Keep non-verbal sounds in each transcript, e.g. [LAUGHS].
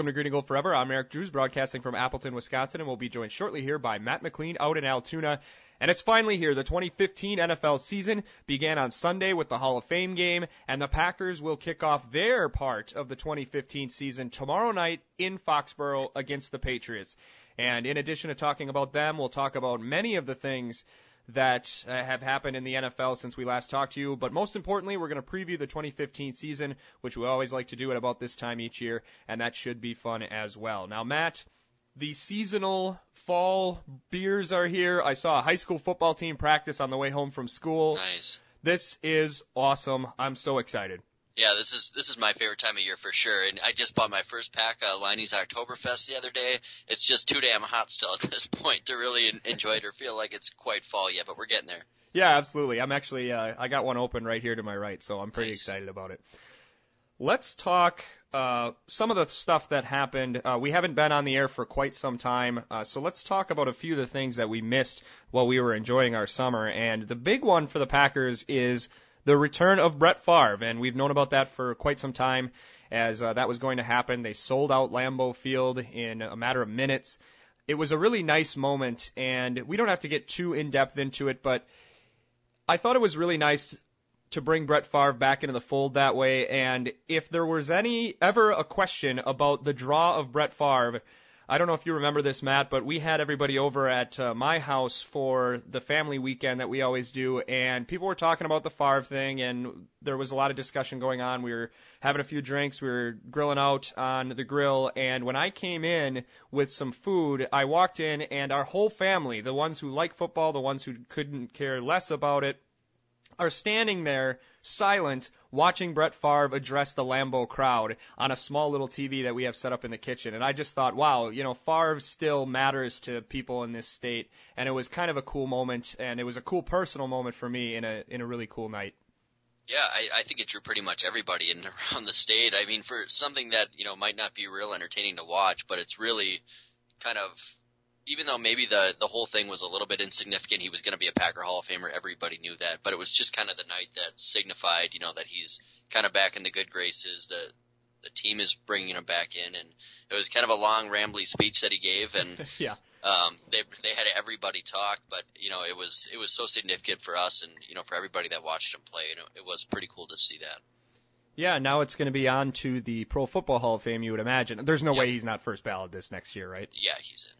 Welcome to Green and Gold Forever. I'm Eric Drews, broadcasting from Appleton, Wisconsin, and we'll be joined shortly here by Matt McLean out in Altoona. And it's finally here. The 2015 NFL season began on Sunday with the Hall of Fame game, and the Packers will kick off their part of the 2015 season tomorrow night in Foxborough against the Patriots. And in addition to talking about them, we'll talk about many of the things that uh, have happened in the NFL since we last talked to you. But most importantly, we're going to preview the 2015 season, which we always like to do at about this time each year, and that should be fun as well. Now, Matt, the seasonal fall beers are here. I saw a high school football team practice on the way home from school. Nice. This is awesome. I'm so excited. Yeah, this is this is my favorite time of year for sure. And I just bought my first pack of Leinie's Oktoberfest the other day. It's just too damn hot still at [LAUGHS] this point to really enjoy it or feel like it's quite fall yet, but we're getting there. Yeah, absolutely. I'm actually uh, I got one open right here to my right, so I'm pretty Nice. excited about it. Let's talk uh, some of the stuff that happened. Uh, we haven't been on the air for quite some time, uh, so let's talk about a few of the things that we missed while we were enjoying our summer. And the big one for the Packers is the return of Brett Favre, and we've known about that for quite some time. As uh, that was going to happen, they sold out Lambeau Field in a matter of minutes. It was a really nice moment, and we don't have to get too in depth into it, but I thought it was really nice to bring Brett Favre back into the fold that way. And if there was any ever a question about the draw of Brett Favre, I don't know if you remember this, Matt, but we had everybody over at uh, my house for the family weekend that we always do, and people were talking about the Favre thing, and there was a lot of discussion going on. We were having a few drinks, we were grilling out on the grill, and when I came in with some food, I walked in, and our whole family, the ones who like football, the ones who couldn't care less about it, are standing there silent watching Brett Favre address the Lambeau crowd on a small little TV that we have set up in the kitchen. And I just thought, wow, you know, Favre still matters to people in this state. And it was kind of a cool moment and it was a cool personal moment for me in a, in a really cool night. Yeah, I, I think it drew pretty much everybody in [LAUGHS] around the state. I mean, for something that you know might not be real entertaining to watch, but it's really kind of even though maybe the the whole thing was a little bit insignificant, he was going to be a Packer Hall of Famer. Everybody knew that, but it was just kind of the night that signified, you know, that he's kind of back in the good graces. The the team is bringing him back in, and it was kind of a long, rambly speech that he gave, and [LAUGHS] yeah. um, they they had everybody talk, but you know, it was it was so significant for us, and you know, for everybody that watched him play, and it, it was pretty cool to see that. Yeah, now it's going to be on to the Pro Football Hall of Fame, you would imagine. There's no Yeah. way he's not first ballot this next year, right? Yeah, he's in.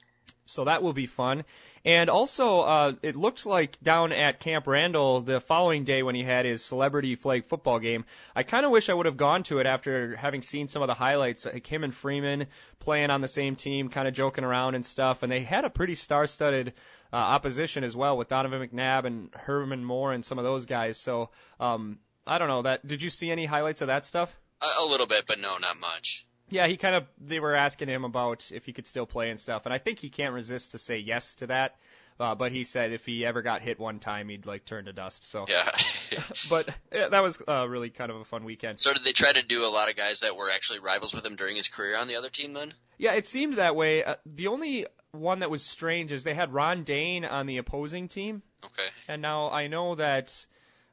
So that will be fun. And also, uh, it looks like down at Camp Randall the following day when he had his celebrity flag football game, I kind of wish I would have gone to it after having seen some of the highlights. Like him and Freeman playing on the same team, kind of joking around and stuff. And they had a pretty star-studded uh, opposition as well with Donovan McNabb and Herman Moore and some of those guys. So um, I don't know. That did you see any highlights of that stuff? A, a little bit, but no, not much. Yeah, he kind of they were asking him about if he could still play and stuff, and I think he can't resist to say yes to that. Uh, but he said if he ever got hit one time, he'd like turn to dust. So, Yeah. [LAUGHS] but yeah, that was uh, really kind of a fun weekend. so did they try to do a lot of guys that were actually rivals with him during his career on the other team then? Yeah, it seemed that way. Uh, the only one that was strange is they had Ron Dayne on the opposing team, Okay. and now I know that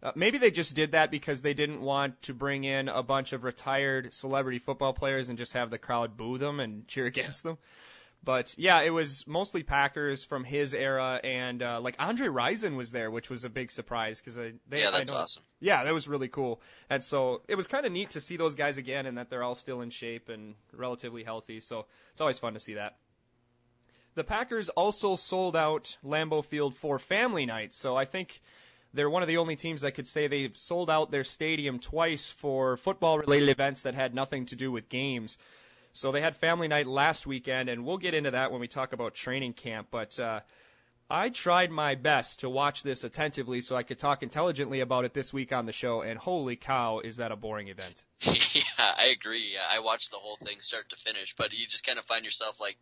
uh, maybe they just did that because they didn't want to bring in a bunch of retired celebrity football players and just have the crowd boo them and [LAUGHS] cheer against them. But yeah, it was mostly Packers from his era, and uh, like Andre Rison was there, which was a big surprise because they yeah, that's awesome. yeah, that was really cool. And so it was kind of neat to see those guys again and that they're all still in shape and relatively healthy. So it's always fun to see that. The Packers also sold out Lambeau Field for family night. So I think they're one of the only teams that could say they've sold out their stadium twice for football related events that had nothing to do with games. So they had family night last weekend, and we'll get into that when we talk about training camp. But uh, I tried my best to watch this attentively so I could talk intelligently about it this week on the show, and holy cow, is that a boring event. [LAUGHS] yeah, I agree. I watched the whole thing start to finish, but you just kind of find yourself like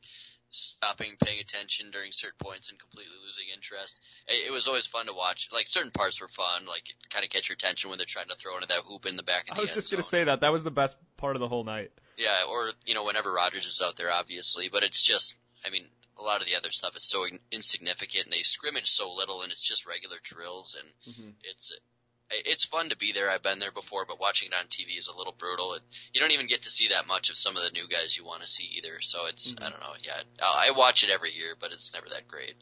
stopping paying attention during certain points and completely losing interest. It, it was always fun to watch. Like certain parts were fun, like kind of catch your attention when they're trying to throw into that hoop in the back of the I was just going to say that. That was the best part of the whole night. Yeah, or you know whenever Rodgers is out there, obviously. But it's just, I mean, a lot of the other stuff is so in- insignificant, and they scrimmage so little, and it's just regular drills, and Mhm. it's it's fun to be there. I've been there before, but watching it on TV is a little brutal. It, you don't even get to see that much of some of the new guys you want to see either. So it's mm-hmm. I don't know. Yeah, I watch it every year, but it's never that great.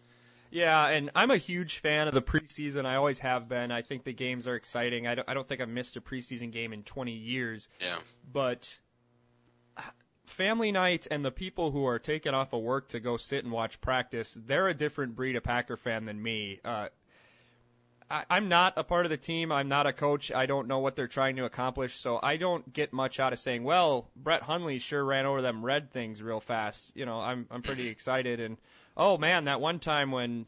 Yeah, and I'm a huge fan of the preseason. I always have been. I think the games are exciting. I don't, I don't think I've missed a preseason game in 20 years. Yeah. But family night and the people who are taking off of work to go sit and watch practice, they're a different breed of Packer fan than me. Uh, I, I'm not a part of the team. I'm not a coach. I don't know what they're trying to accomplish, so I don't get much out of saying, "Well, Brett Hundley sure ran over them red things real fast." You know, I'm I'm pretty [CLEARS THROAT] excited, and oh man, that one time when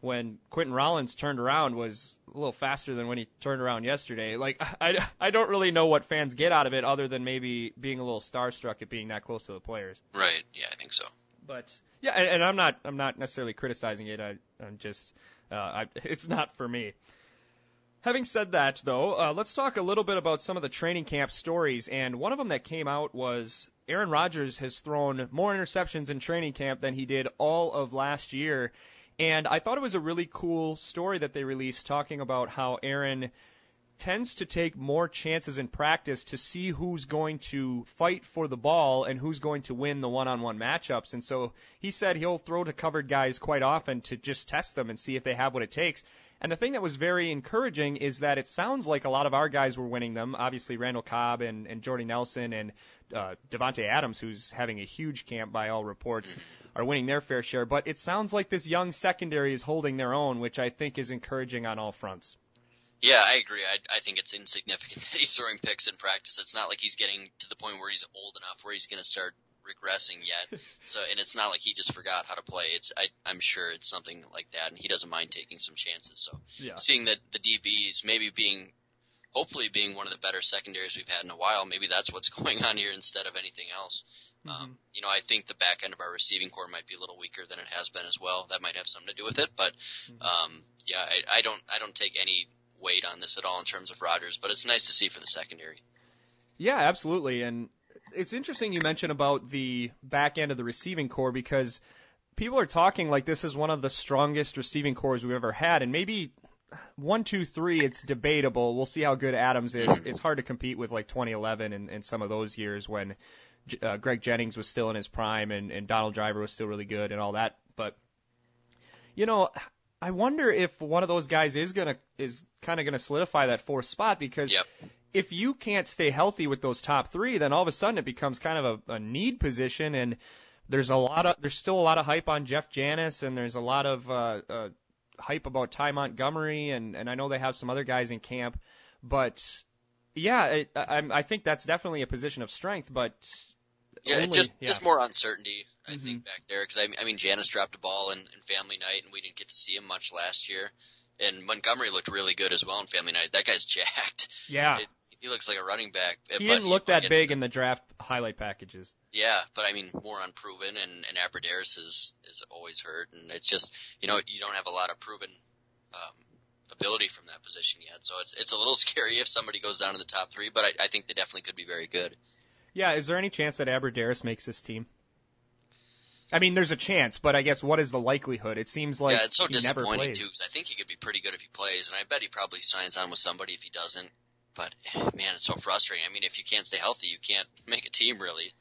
when Quinten Rollins turned around was a little faster than when he turned around yesterday. Like [LAUGHS] I, I don't really know what fans get out of it other than maybe being a little starstruck at being that close to the players. Right. Yeah, I think so. But yeah, and, and I'm not I'm not necessarily criticizing it. I, I'm just uh, I, [LAUGHS] it's not for me. Having said that, though, uh, let's talk a little bit about some of the training camp stories. And one of them that came out was Aaron Rodgers has thrown more interceptions in training camp than he did all of last year. And I thought it was a really cool story that they released talking about how Aaron tends to take more chances in practice to see who's going to fight for the ball and who's going to win the one-on-one matchups. And so he said he'll throw to covered guys quite often to just test them and see if they have what it takes. And the thing that was very encouraging is that it sounds like a lot of our guys were winning them. Obviously, Randall Cobb and, and Jordy Nelson and uh, Davante Adams, who's having a huge camp by all reports, are winning their fair share. But it sounds like this young secondary is holding their own, which I think is encouraging on all fronts. Yeah, I agree. I, I think it's insignificant [LAUGHS] that he's throwing picks in practice. It's not like he's getting to the point where he's old enough where he's going to start regressing yet. [LAUGHS] so, and it's not like he just forgot how to play. It's I, I'm sure it's something like that, and he doesn't mind taking some chances. So, yeah. seeing that the DBs maybe being, hopefully being one of the better secondaries we've had in a while, maybe that's what's [LAUGHS] going on here instead of anything else. Mm-hmm. Um, you know, I think the back end of our receiving core might be a little weaker than it has been as well. That might have something to do with it, but mm-hmm. um, yeah, I, I don't I don't take any weight on this at all in terms of Rodgers, but it's nice to see for the secondary. Yeah, absolutely, and it's interesting you mentioned about the back end of the receiving core because people are talking like this is one of the strongest receiving cores we've ever had, and maybe one, two, three, it's debatable. We'll see how good Adams is. It's hard to compete with like 2011 and, and some of those years when uh, Greg Jennings was still in his prime and, and Donald Driver was still really good and all that. But you know, I wonder if one of those guys is gonna is kind of gonna solidify that fourth spot because yep. if you can't stay healthy with those top three, then all of a sudden it becomes kind of a, a need position, and there's a lot of there's still a lot of hype on Jeff Janis, and there's a lot of uh, uh, hype about Ty Montgomery, and and I know they have some other guys in camp, but yeah, it, I, I think that's definitely a position of strength, but yeah, only, just yeah. just more uncertainty, I mm-hmm. think, back there. Because I, I mean, Janis dropped a ball in, in Family Night, and we didn't get to see him much last year. And Montgomery looked really good as well in Family Night. That guy's [LAUGHS] jacked. Yeah. It, he looks like a running back. He didn't look that big in the draft highlight packages. Yeah, but I mean, more unproven, and and Abbrederis is is always hurt, and it's just you know you don't have a lot of proven um, ability from that position yet, so it's it's a little [LAUGHS] scary if somebody goes down in the top three, but I, I think they definitely could be very good. Yeah, is there any chance that Abbrederis makes this team? I mean, there's a chance, but I guess what is the likelihood? It seems like yeah, it's so he disappointing too because I think he could be pretty good if he plays, and I bet he probably signs on with somebody if he doesn't. But man, it's so frustrating. I mean, if you can't stay healthy, you can't make a team really.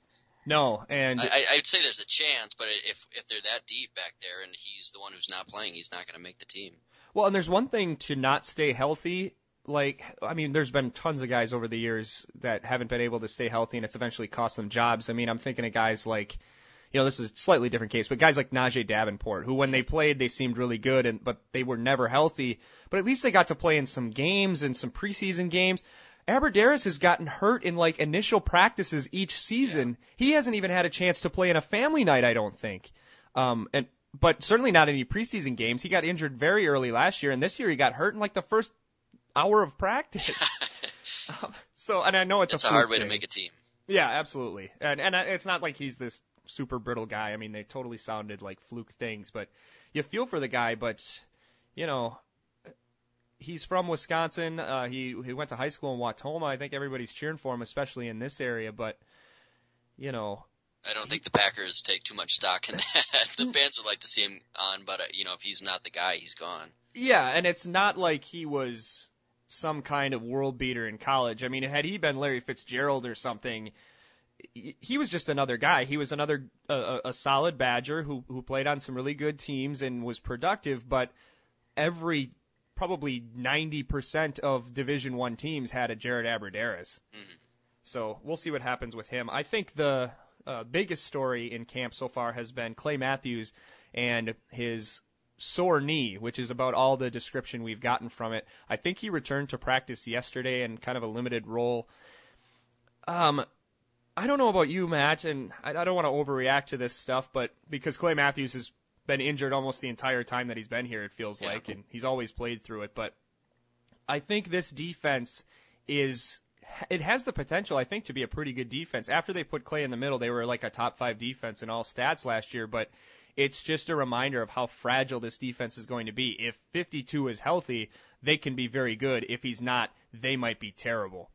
No, and I, I'd say there's a chance, but if if they're that deep back there and he's the one who's not playing, he's not going to make the team. Well, and there's one thing to not stay healthy. Like, I mean, there's been tons of guys over the years that haven't been able to stay healthy, and it's eventually cost them jobs. I mean, I'm thinking of guys like, you know, this is a slightly different case, but guys like Najeh Davenport, who when they played, they seemed really good, and but they were never healthy. But at least they got to play in some games and some preseason games. Abbrederis has gotten hurt in like initial practices each season. Yeah. He hasn't even had a chance to play in a family night, I don't think. Um, and but certainly not any preseason games. He got injured very early last year, and this year he got hurt in like the first hour of practice. [LAUGHS] um, so, and I know it's, a, a hard way thing. to make a team. Yeah, absolutely. And and it's not like he's this super brittle guy. I mean, they totally sounded like fluke things, but you feel for the guy. But you know, he's from Wisconsin. Uh, he he went to high school in Wautoma. I think everybody's cheering for him, especially in this area. But you know, I don't think the Packers take too much stock in that. [LAUGHS] the fans would like to see him on, but uh, you know, if he's not the guy, he's gone. Yeah, and it's not like he was some kind of world beater in college. I mean, had he been Larry Fitzgerald or something, he was just another guy. He was another a, a solid Badger who who played on some really good teams and was productive, but every probably 90% of Division 1 teams had a Jared Abbrederis. Mhm. So, we'll see what happens with him. I think the uh, biggest story in camp so far has been Clay Matthews and his sore knee, which is about all the description we've gotten from it. I think he returned to practice yesterday in kind of a limited role. Um, I don't know about you, Matt, and I, I don't want to overreact to this stuff, but because Clay Matthews has been injured almost the entire time that he's been here, it feels Yeah. like, and he's always played through it. But I think this defense is it has the potential, I think, to be a pretty good defense. After they put Clay in the middle, they were like a top five defense in all stats last year, but it's just a reminder of how fragile this defense is going to be. If 52 is healthy, they can be very good. If he's not, they might be terrible.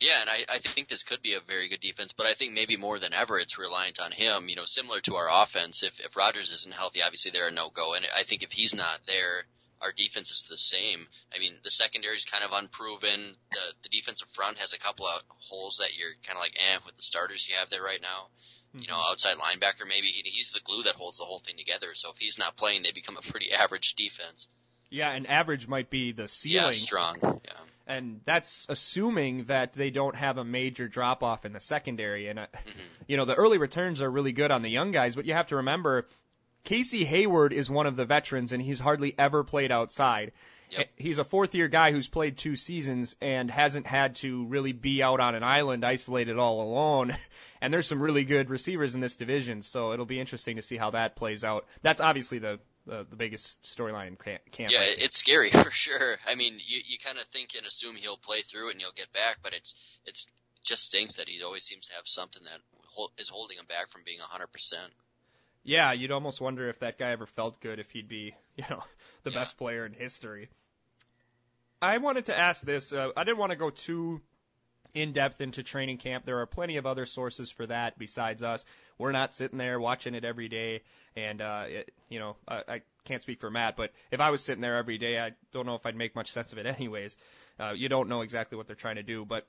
Yeah, and I, I think this could be a very good defense, but I think maybe more than ever it's reliant on him. You know, similar to our offense. If if Rodgers isn't healthy, obviously they're a no go, and I think if he's not there, our defense is the same. I mean, the secondary is kind of unproven. The the defensive front has a couple of holes that you're kind of like, eh, with the starters you have there right now. You know, outside linebacker, maybe he, he's the glue that holds the whole thing together. So if he's not playing, they become a pretty average defense. Yeah, and average might be the Yeah, ceiling, strong. Yeah. and that's assuming that they don't have a major drop off in the secondary. And uh, hmm you know, the early returns are really good on the young guys, but you have to remember Casey Hayward is one of the veterans and he's hardly ever played outside. Yep. He's a fourth year guy who's played two seasons and hasn't had to really be out on an island isolated all alone. [LAUGHS] And there's some really good receivers in this division, so it'll be interesting to see how that plays out. That's obviously the the, the biggest storyline in camp. Yeah, think. it's scary [LAUGHS] for sure. I mean, you you kind of think and assume he'll play through it and he'll get back, but it's it's just stinks that he always seems to have something that is holding him back from being 100%. Yeah, you'd almost wonder if that guy ever felt good if he'd be, [LAUGHS] you know, the Yeah. best player in history. I wanted to ask this. Uh, I didn't want to go too in depth into training camp. There are plenty of other sources for that besides us. We're not sitting there watching it every day, and uh, it, you know, I, I can't speak for Matt, but if I was sitting there every day, I don't know if I'd make much sense of it [LAUGHS] anyways. Uh, you don't know exactly what they're trying to do, but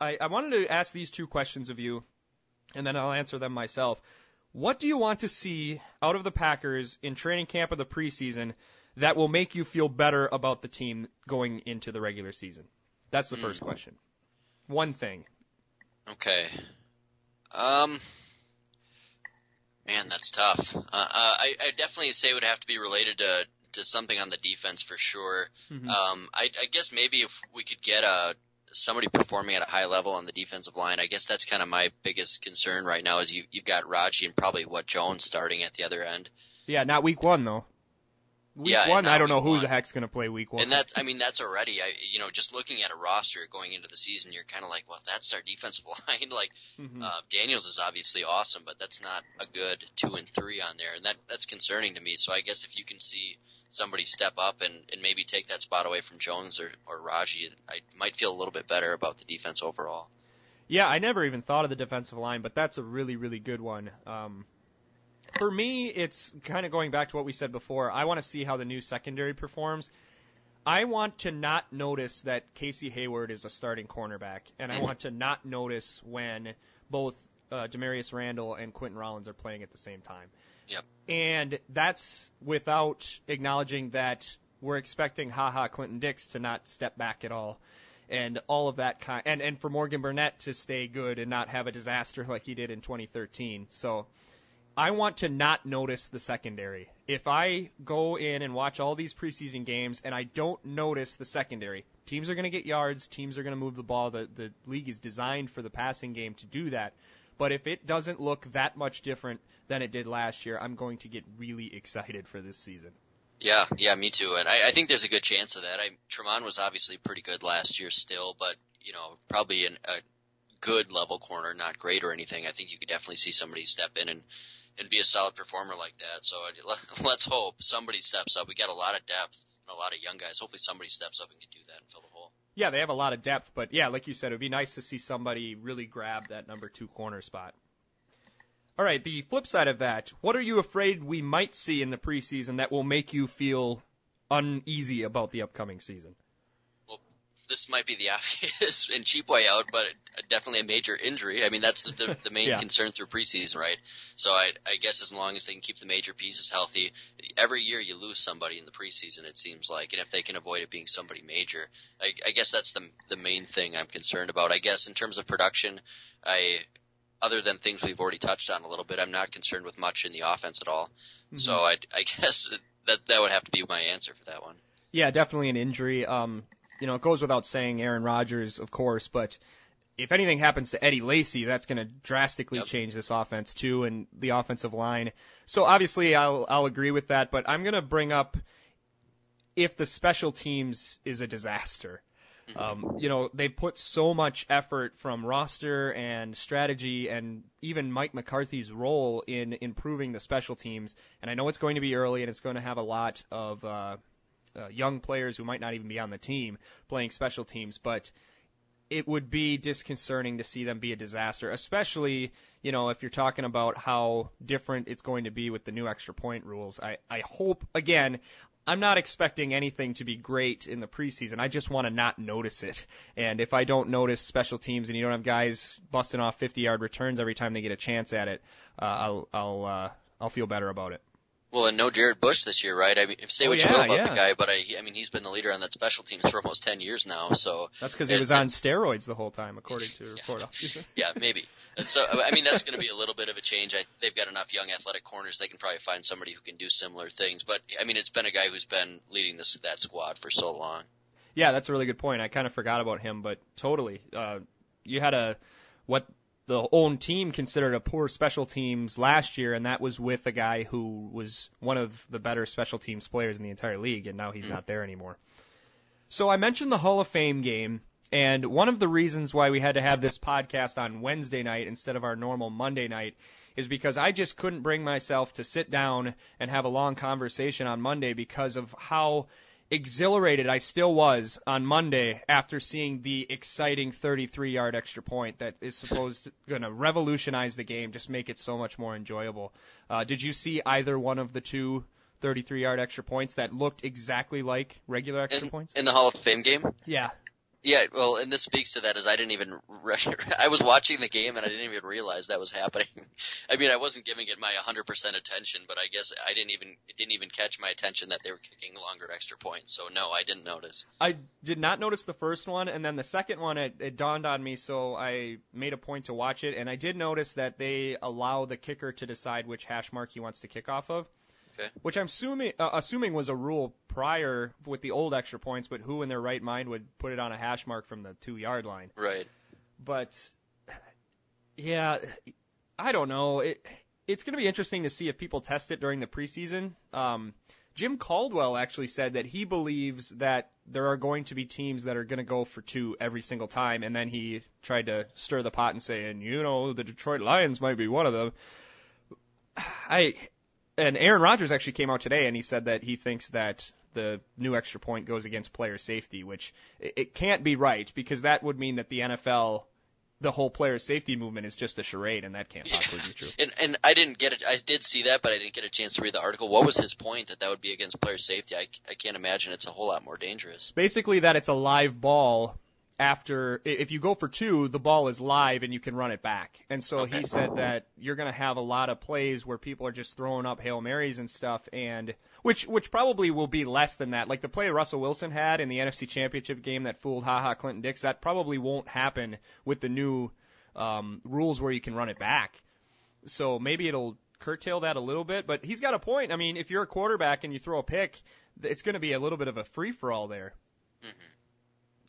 I, I wanted to ask these two questions of you, and then I'll answer them myself. What do you want to see out of the Packers in training camp of the preseason that will make you feel better about the team going into the regular season? That's the Hmm. first question. One thing. Okay. Um. Man, that's tough. Uh, uh, I, I definitely say it would have to be related to to something on the defense for sure. Mhm. Um, I, I guess maybe if we could get a somebody performing at a high level on the defensive line, I guess that's kind of my biggest concern right now. Is you you've got Raji and probably what Jones starting at the other end, Yeah, not week one though. Week Yeah, one, I don't know who one. the heck's going to play week one. and that's I mean that's already I you know just looking at a roster going into the season, you're kind of like, well, that's our defensive [LAUGHS] line. like Mhm. uh, Daniels is obviously awesome, but that's not a good two and three on there, and that that's concerning to me. So I guess if you can see somebody step up and, and maybe take that spot away from Jones or or Raji, I might feel a little bit better about the defense overall. Yeah, I never even thought of the defensive line, but that's a really, really good one. Um, for me, it's kind of going back to what we said before. I want to see how the new secondary performs. I want to not notice that Casey Hayward is a starting cornerback, and I want to not notice when both uh, Damarious Randall and Quinten Rollins are playing at the same time. Yep. And that's without acknowledging that we're expecting Ha Ha Clinton Dix to not step back at all and all of that kind and and for Morgan Burnett to stay good and not have a disaster like he did in 2013. So I want to not notice the secondary. If I go in and watch all these preseason games and I don't notice the secondary, teams are going to get yards, teams are going to move the ball. The the league is designed for the passing game to do that. But if it doesn't look that much different than it did last year, I'm going to get really excited for this season. Yeah, yeah, me too. And I, I think there's a good chance of that. I, Tramon was obviously pretty good last year still, but you know, probably an, a good level corner, not great or anything. I think you could definitely see somebody step in and and be a solid performer like that. So [LAUGHS] let's hope somebody steps up. We got a lot of depth and a lot of young guys. Hopefully somebody steps up and can do that and fill the hole. Yeah, they have a lot of depth, but yeah, like you said, it would be nice to see somebody really grab that number two corner spot. All right, the flip side of that, what are you afraid we might see in the preseason that will make you feel uneasy about the upcoming season? This might be the [LAUGHS] obvious and cheap way out, but definitely a major injury. I mean, that's the, the main [LAUGHS] yeah. concern through preseason, right? So I, I guess as long as they can keep the major pieces healthy, every year you lose somebody in the preseason, it seems like, and if they can avoid it being somebody major, I, I guess that's the the main thing I'm concerned about. I guess in terms of production, I other than things we've already touched on a little bit, I'm not concerned with much in the offense at all. Mm-hmm. So I, I [LAUGHS] guess that that would have to be my answer for that one. Yeah, definitely an injury. Um, you know, it goes without saying Aaron Rodgers, of course, but if anything happens to Eddie Lacy, that's going to drastically yep. change this offense too and the offensive line. So obviously I'll I'll agree with that, but I'm going to bring up if the special teams is a disaster. Mm-hmm. Um, you know, they've put so much effort from roster and strategy and even Mike McCarthy's role in improving the special teams. And I know it's going to be early and it's going to have a lot of uh, uh, young players who might not even be on the team playing special teams, but it would be disconcerting to see them be a disaster, especially, you know, if you're talking about how different it's going to be with the new extra point rules. I, I hope, again, I'm not expecting anything to be great in the preseason. I just want to not notice it. And if I don't notice special teams and you don't have guys busting off 50 yard returns every time they get a chance at it, uh, I'll, I'll, uh, I'll feel better about it. Well, and no Jarrett Bush this year, right? I mean, say oh, what yeah, you will about yeah. the guy, but I, I mean, he's been the leader on that special teams for almost ten years now. So that's because he was on steroids the whole time, according to [LAUGHS] report. [LAUGHS] yeah, maybe. And so, I mean, that's going to be a little bit of a change. I, they've got enough young athletic corners; they can probably find somebody who can do similar things. But I mean, it's been a guy who's been leading this that squad for so long. Yeah, that's a really good point. I kind of forgot about him, but totally. Uh, you had a what the own team considered a poor special teams last year, and that was with a guy who was one of the better special teams players in the entire league, and now he's mm. not there anymore. So I mentioned the Hall of Fame game, and one of the reasons why we had to have this podcast on Wednesday night instead of our normal Monday night is because I just couldn't bring myself to sit down and have a long conversation on Monday because of how exhilarated I still was on Monday after seeing the exciting 33 yard extra point that is supposed going to revolutionize the game, just make it so much more enjoyable. Uh, did you see either one of the two 33 yard extra points that looked exactly like regular extra in, points? In the Hall of Fame game? Yeah. Yeah, well, and this speaks to that as I didn't even, re- [LAUGHS] I was watching the game and I didn't even realize that was happening. [LAUGHS] I mean, I wasn't giving it my 100% attention, but I guess I didn't even, it didn't even catch my attention that they were kicking longer extra points. So no, I didn't notice. I did not notice the first one, and then the second one, it, it dawned on me, so I made a point to watch it, and I did notice that they allow the kicker to decide which hash mark he wants to kick off of. Okay. Which I'm assuming uh, assuming was a rule prior with the old extra points, but who in their right mind would put it on a hash mark from the two yard line? Right. But yeah, I don't know. It it's going to be interesting to see if people test it during the preseason. Um, Jim Caldwell actually said that he believes that there are going to be teams that are going to go for two every single time, and then he tried to stir the pot and say, and you know, the Detroit Lions might be one of them. [SIGHS] I and Aaron Rodgers actually came out today and he said that he thinks that the new extra point goes against player safety, which it can't be right because that would mean that the NFL, the whole player safety movement is just a charade, and that can't possibly be true. And, and I didn't get it. I did see that, but I didn't get a chance to read the article. What was his point that that would be against player safety? I, I can't imagine it's a whole lot more dangerous. Basically, that it's a live ball after if you go for two, the ball is live and you can run it back. And so okay. he said that you're going to have a lot of plays where people are just throwing up hail marys and stuff, and which which probably will be less than that. Like the play Russell Wilson had in the NFC Championship game that fooled Ha Ha Clinton Dix, that probably won't happen with the new um, rules where you can run it back. So maybe it'll curtail that a little bit. But he's got a point. I mean, if you're a quarterback and you throw a pick, it's going to be a little bit of a free for all there. Mm-hmm.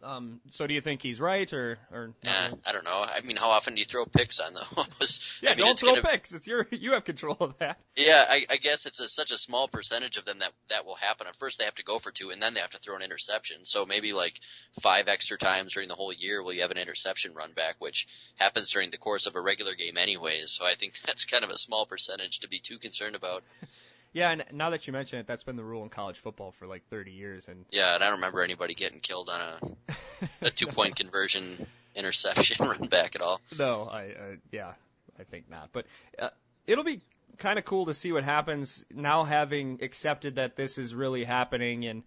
Um, so do you think he's right or or? Not? I don't know. I mean, how often do you throw picks on those? [LAUGHS] yeah, I mean, don't throw gonna... picks. It's your you have control of that. Yeah, I, I guess it's a, such a small percentage of them that that will happen. At first, they have to go for two, and then they have to throw an interception. So maybe like five extra times during the whole year will you have an interception run back, which happens during the course of a regular game anyways. So I think [LAUGHS] that's kind of a small percentage to be too concerned about. [LAUGHS] Yeah, and now that you mention it, that's been the rule in college football for like 30 years. And yeah, and I don't remember anybody getting killed on a [LAUGHS] a two point conversion interception [LAUGHS] run back at all. No, I uh, yeah, I think not. But uh, it'll be kind of cool to see what happens now, having accepted that this is really happening, and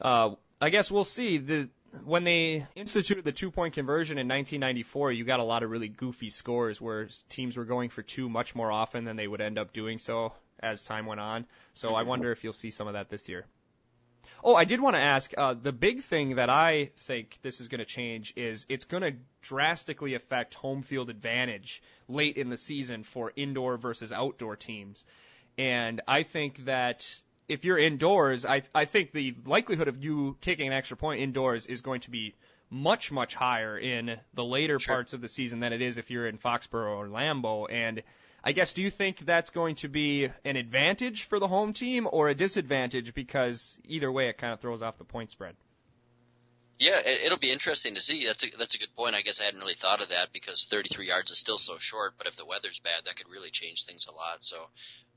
uh, I guess we'll see the when they instituted the two point conversion in 1994, you got a lot of really goofy scores where teams were going for two much more often than they would end up doing so as time went on. So I wonder if you'll see some of that this year. Oh, I did want to ask. Uh, the big thing that I think this is going to change is it's going to drastically affect home field advantage late in the season for indoor versus outdoor teams. And I think that if you're indoors, I I think the likelihood of you kicking an extra point indoors is going to be much much higher in the later sure. parts of the season than it is if you're in Foxborough or Lambeau. And I guess do you think that's going to be an advantage for the home team or a disadvantage because either way it kind of throws off the point spread? Yeah, it'll be interesting to see. That's a that's a good point. I guess I hadn't really thought of that because 33 yards is still so short. But if the weather's bad, that could really change things a lot. So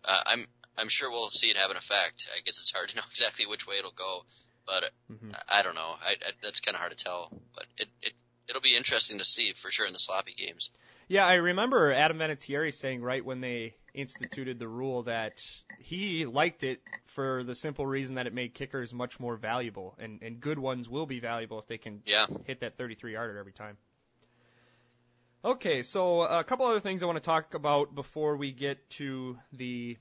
uh, I'm I'm sure we'll see it have an effect. I guess it's hard to [LAUGHS] know exactly which way it'll go, but mm-hmm. I, I don't know. I, I, that's kind of hard to tell, but it it it'll be interesting to see for sure in the sloppy games. Yeah, I remember Adam Vinatieri saying right when they instituted the rule that he liked it for the simple reason that it made kickers much more valuable, and and good ones will be valuable if they can yeah. hit that 33 yarder every time. Okay, so a couple other things I want to talk about before we get to the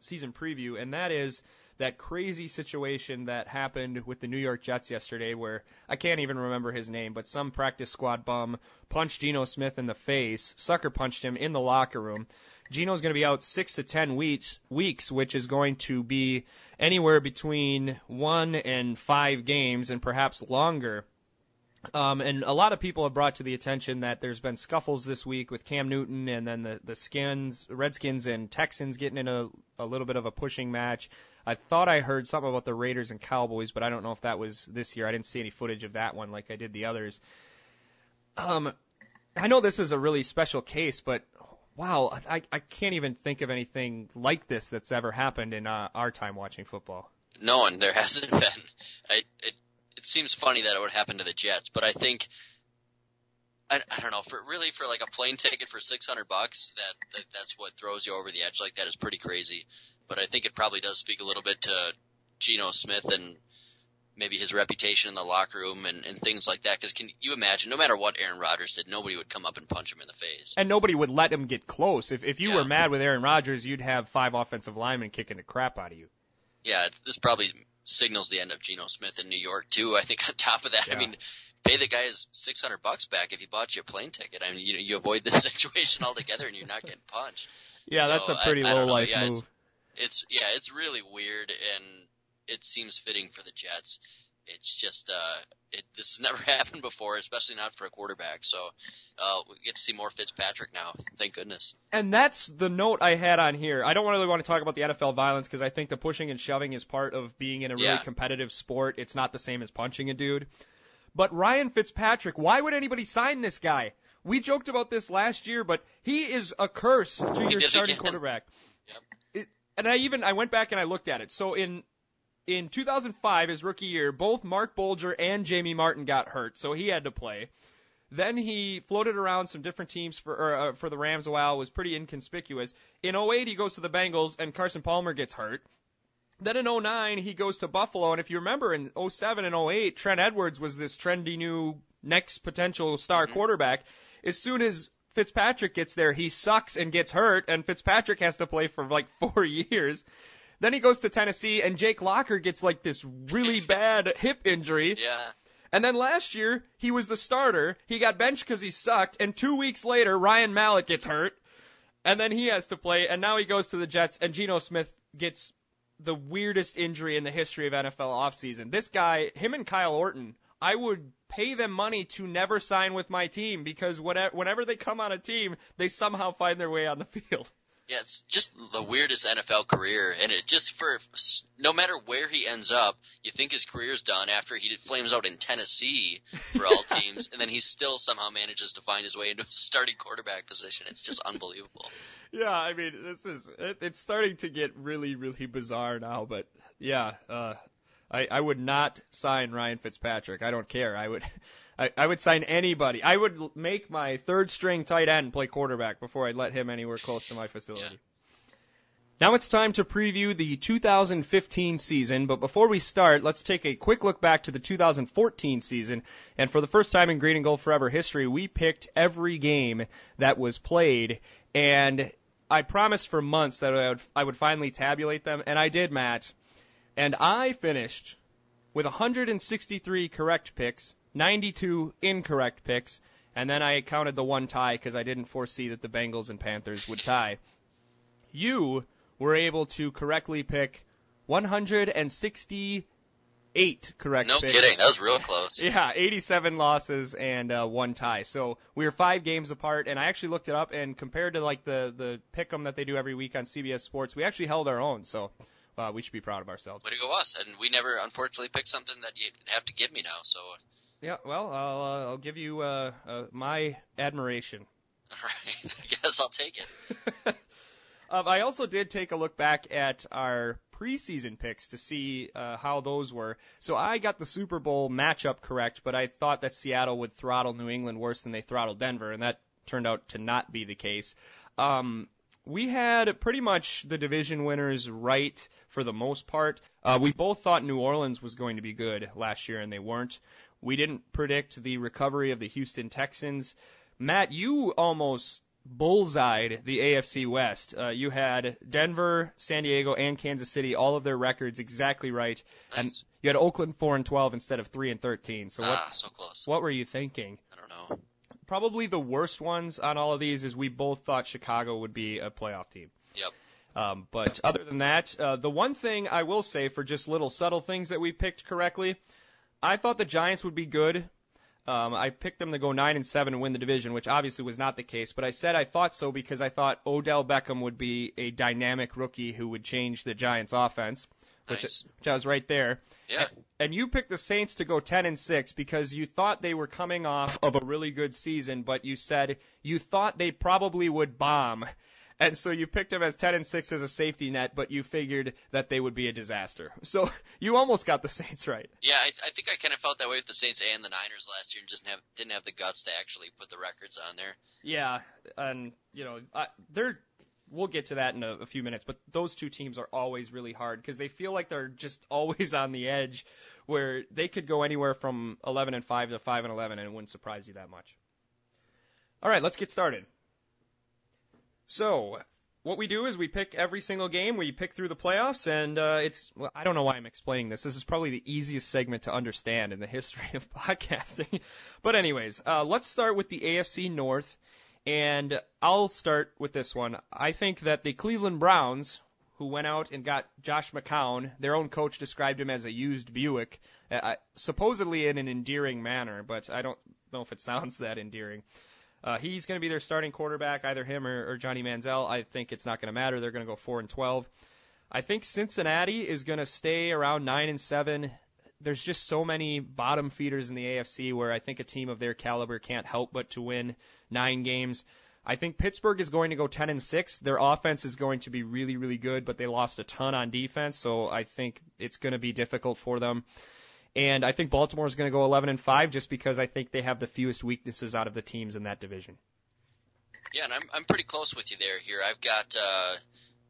season preview, and that is that crazy situation that happened with the New York Jets yesterday where I can't even remember his name, but some practice squad bum punched Geno Smith in the face, sucker punched him in the locker room. Geno's going to be out six to ten weeks, weeks, which is going to be anywhere between one and five games and perhaps longer. Um, and a lot of people have brought to the attention that there's been scuffles this week with Cam Newton and then the, the Skins, Redskins and Texans getting in a, a little bit of a pushing match. I thought I heard something about the Raiders and Cowboys, but I don't know if that was this year. I didn't see any footage of that one like I did the others. Um, I know this is a really special case, but wow, I, I can't even think of anything like this that's ever happened in uh, our time watching football. No, and there hasn't been. I, it it seems funny that it would happen to the Jets, but I think I, I don't know for really for like a plane ticket for six hundred bucks that, that that's what throws you over the edge like that is pretty crazy. But I think it probably does speak a little bit to Geno Smith and maybe his reputation in the locker room and, and things like that. Because can you imagine, no matter what Aaron Rodgers did, nobody would come up and punch him in the face, and nobody would let him get close. If if you yeah. were mad with Aaron Rodgers, you'd have five offensive linemen kicking the crap out of you. Yeah, it's, this probably signals the end of Geno Smith in New York too. I think [LAUGHS] on top of that, yeah. I mean, pay the guy his 600 bucks back if he bought you a plane ticket. I mean, you you avoid this [LAUGHS] situation altogether and you're not getting punched. Yeah, so that's a pretty I, low I life yeah, move. It's, it's yeah, it's really weird and it seems fitting for the Jets. It's just uh, it this has [LAUGHS] never happened before, especially not for a quarterback. So uh, we get to see more Fitzpatrick now. Thank goodness. And that's the note I had on here. I don't really want to talk about the NFL violence because I think the pushing and shoving is part of being in a really yeah. competitive sport. It's not the same as punching a dude. But Ryan Fitzpatrick, why would anybody sign this guy? We joked about this last year, but he is a curse to your starting quarterback. [LAUGHS] Yep. It, and I even I went back and I looked at it. So in in 2005, his rookie year, both Marc Bulger and Jamie Martin got hurt, so he had to play. Then he floated around some different teams for or, uh, for the Rams a while, was pretty inconspicuous. In 08, he goes to the Bengals, and Carson Palmer gets hurt. Then in 09, he goes to Buffalo, and if you remember in 07 and 08, Trent Edwards was this trendy new next potential star mm-hmm. quarterback. As soon as Fitzpatrick gets there, he sucks and gets hurt, and Fitzpatrick has to play for like [LAUGHS] four years. Then he goes to Tennessee, and Jake Locker gets like this really [COUGHS] bad hip injury. Yeah. And then last year, he was the starter. He got benched because he sucked. And two weeks later, Ryan Mallett gets hurt. And then he has to play. And now he goes to the Jets. And Geno Smith gets the weirdest injury in the history of NFL offseason. This guy, him and Kyle Orton, I would pay them money to never sign with my team because whenever they come on a team, they somehow find their way on the field. [LAUGHS] Yeah, it's just the weirdest NFL career, and it just for no matter where he ends up, you think his career's done after he flames out in Tennessee for all [LAUGHS] teams, and then he still somehow manages to find his way into a starting quarterback position. It's just unbelievable. Yeah, I mean, this is it, it's starting to get really, really bizarre now, but yeah, uh, I I would not sign Ryan Fitzpatrick. I don't care. I would. [LAUGHS] I, I would sign anybody. I would make my third string tight end play quarterback before I'd let him anywhere close to my facility. Now it's time to preview the 2015 season, but before we start, let's take a quick look back to the 2014 season. And for the first time in Green and Gold Forever history, we picked every game that was played, and I promised for months that I would, I would finally tabulate them, and I did, Matt. And I finished with 163 correct picks, 92 incorrect picks, and then I counted the one tie because I didn't foresee that the Bengals and Panthers would tie. You were able to correctly pick 168 correct picks. No picks. kidding, that was real close. [LAUGHS] Yeah, 87 losses and uh, one tie. So we were five games apart, and I actually looked it up, and compared to like the the pick'em that they do every week on CBS Sports, we actually held our own. So uh, we should be proud of ourselves. Way to go us! And we never, unfortunately, picked something that you have to give me now. So, Yeah, well, I'll, uh, I'll give you uh, uh, my admiration. [LAUGHS] all right, I guess I'll take it. [LAUGHS] Um, I also did take a look back at our preseason picks to see uh, how those were. So I got the Super Bowl matchup correct, but I thought that Seattle would throttle New England worse than they throttled Denver, and that turned out to not be the case. Um, we had pretty much the division winners right for the most part. Uh, we both thought New Orleans was going to be good last year, and they weren't. We didn't predict the recovery of the Houston Texans. Matt, you almost bullseyed the AFC West. Uh, you had Denver, San Diego, and Kansas City, all of their records exactly right, and you had Oakland four and twelve instead of three and thirteen. So what ah, so close. what were you thinking? I don't know. Probably the worst ones on all of these is we both thought Chicago would be a playoff team. Yep. Um, but other than that, uh, the one thing I will say for just little subtle things that we picked correctly, I thought the Giants would be good. Um, I picked them to go nine and seven and win the division, which obviously was not the case. But I said I thought so because I thought Odell Beckham would be a dynamic rookie who would change the Giants' offense, Nice. which I was right there. Yeah. And you picked the Saints to go 10 and 6 because you thought they were coming off of a really good season, but you said you thought they probably would bomb. And so you picked them as 10 and 6 as a safety net, but you figured that they would be a disaster. So [LAUGHS] you almost got the Saints right. Yeah, I, I think I kind of felt that way with the Saints and the Niners last year, and just have didn't have the guts to actually put the records on there. Yeah, and you know, I, they're we'll get to that in a, a few minutes, but those two teams are always really hard because they feel like they're just [LAUGHS] always on the edge where they could go anywhere from 11 and 5 to 5 and 11 and it wouldn't surprise you that much. All right, let's get started. So, what we do is we pick every single game, we pick through the playoffs, and uh, it's, well, I don't know why I'm explaining this. This is probably the easiest segment to understand in the [LAUGHS] history of [LAUGHS] podcasting. but, anyways, uh, let's start with the AFC North. And I'll start with this one. I think that the Cleveland Browns, who went out and got Josh McCown, their own coach described him as a used Buick, uh, supposedly in an endearing manner, but I don't know if it sounds [LAUGHS] that endearing. Uh, he's going to be their starting quarterback, either him or, or Johnny Manziel. I think it's not going to matter. They're going to go four and twelve. I think Cincinnati is going to stay around nine and seven. There's just so many bottom feeders in the AFC where I think a team of their caliber can't help but to win nine games. I think Pittsburgh is going to go 10 and 6. Their offense is going to be really, really good, but they lost a ton on defense, so I think it's going to be difficult for them. And I think Baltimore is going to go 11 and 5 just because I think they have the fewest weaknesses out of the teams in that division. Yeah, and I'm I'm pretty close with you there. Here, I've got uh,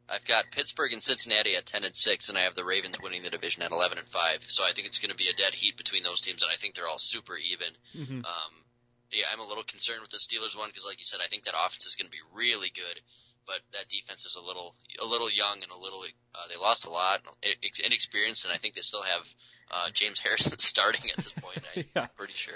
I've got Pittsburgh and Cincinnati at ten and six, and I have the Ravens winning the division at eleven and five. So I think it's going to be a dead heat between those teams, and I think they're all super even. Mm-hmm. Um, yeah, I'm a little concerned with the Steelers one because, like you said, I think that offense is going to be really good, but that defense is a little a little young and a little. Uh, they lost a lot, ex- inexperienced, and I think they still have uh, James Harrison [LAUGHS] starting at this point. [LAUGHS] I'm Yeah. pretty sure.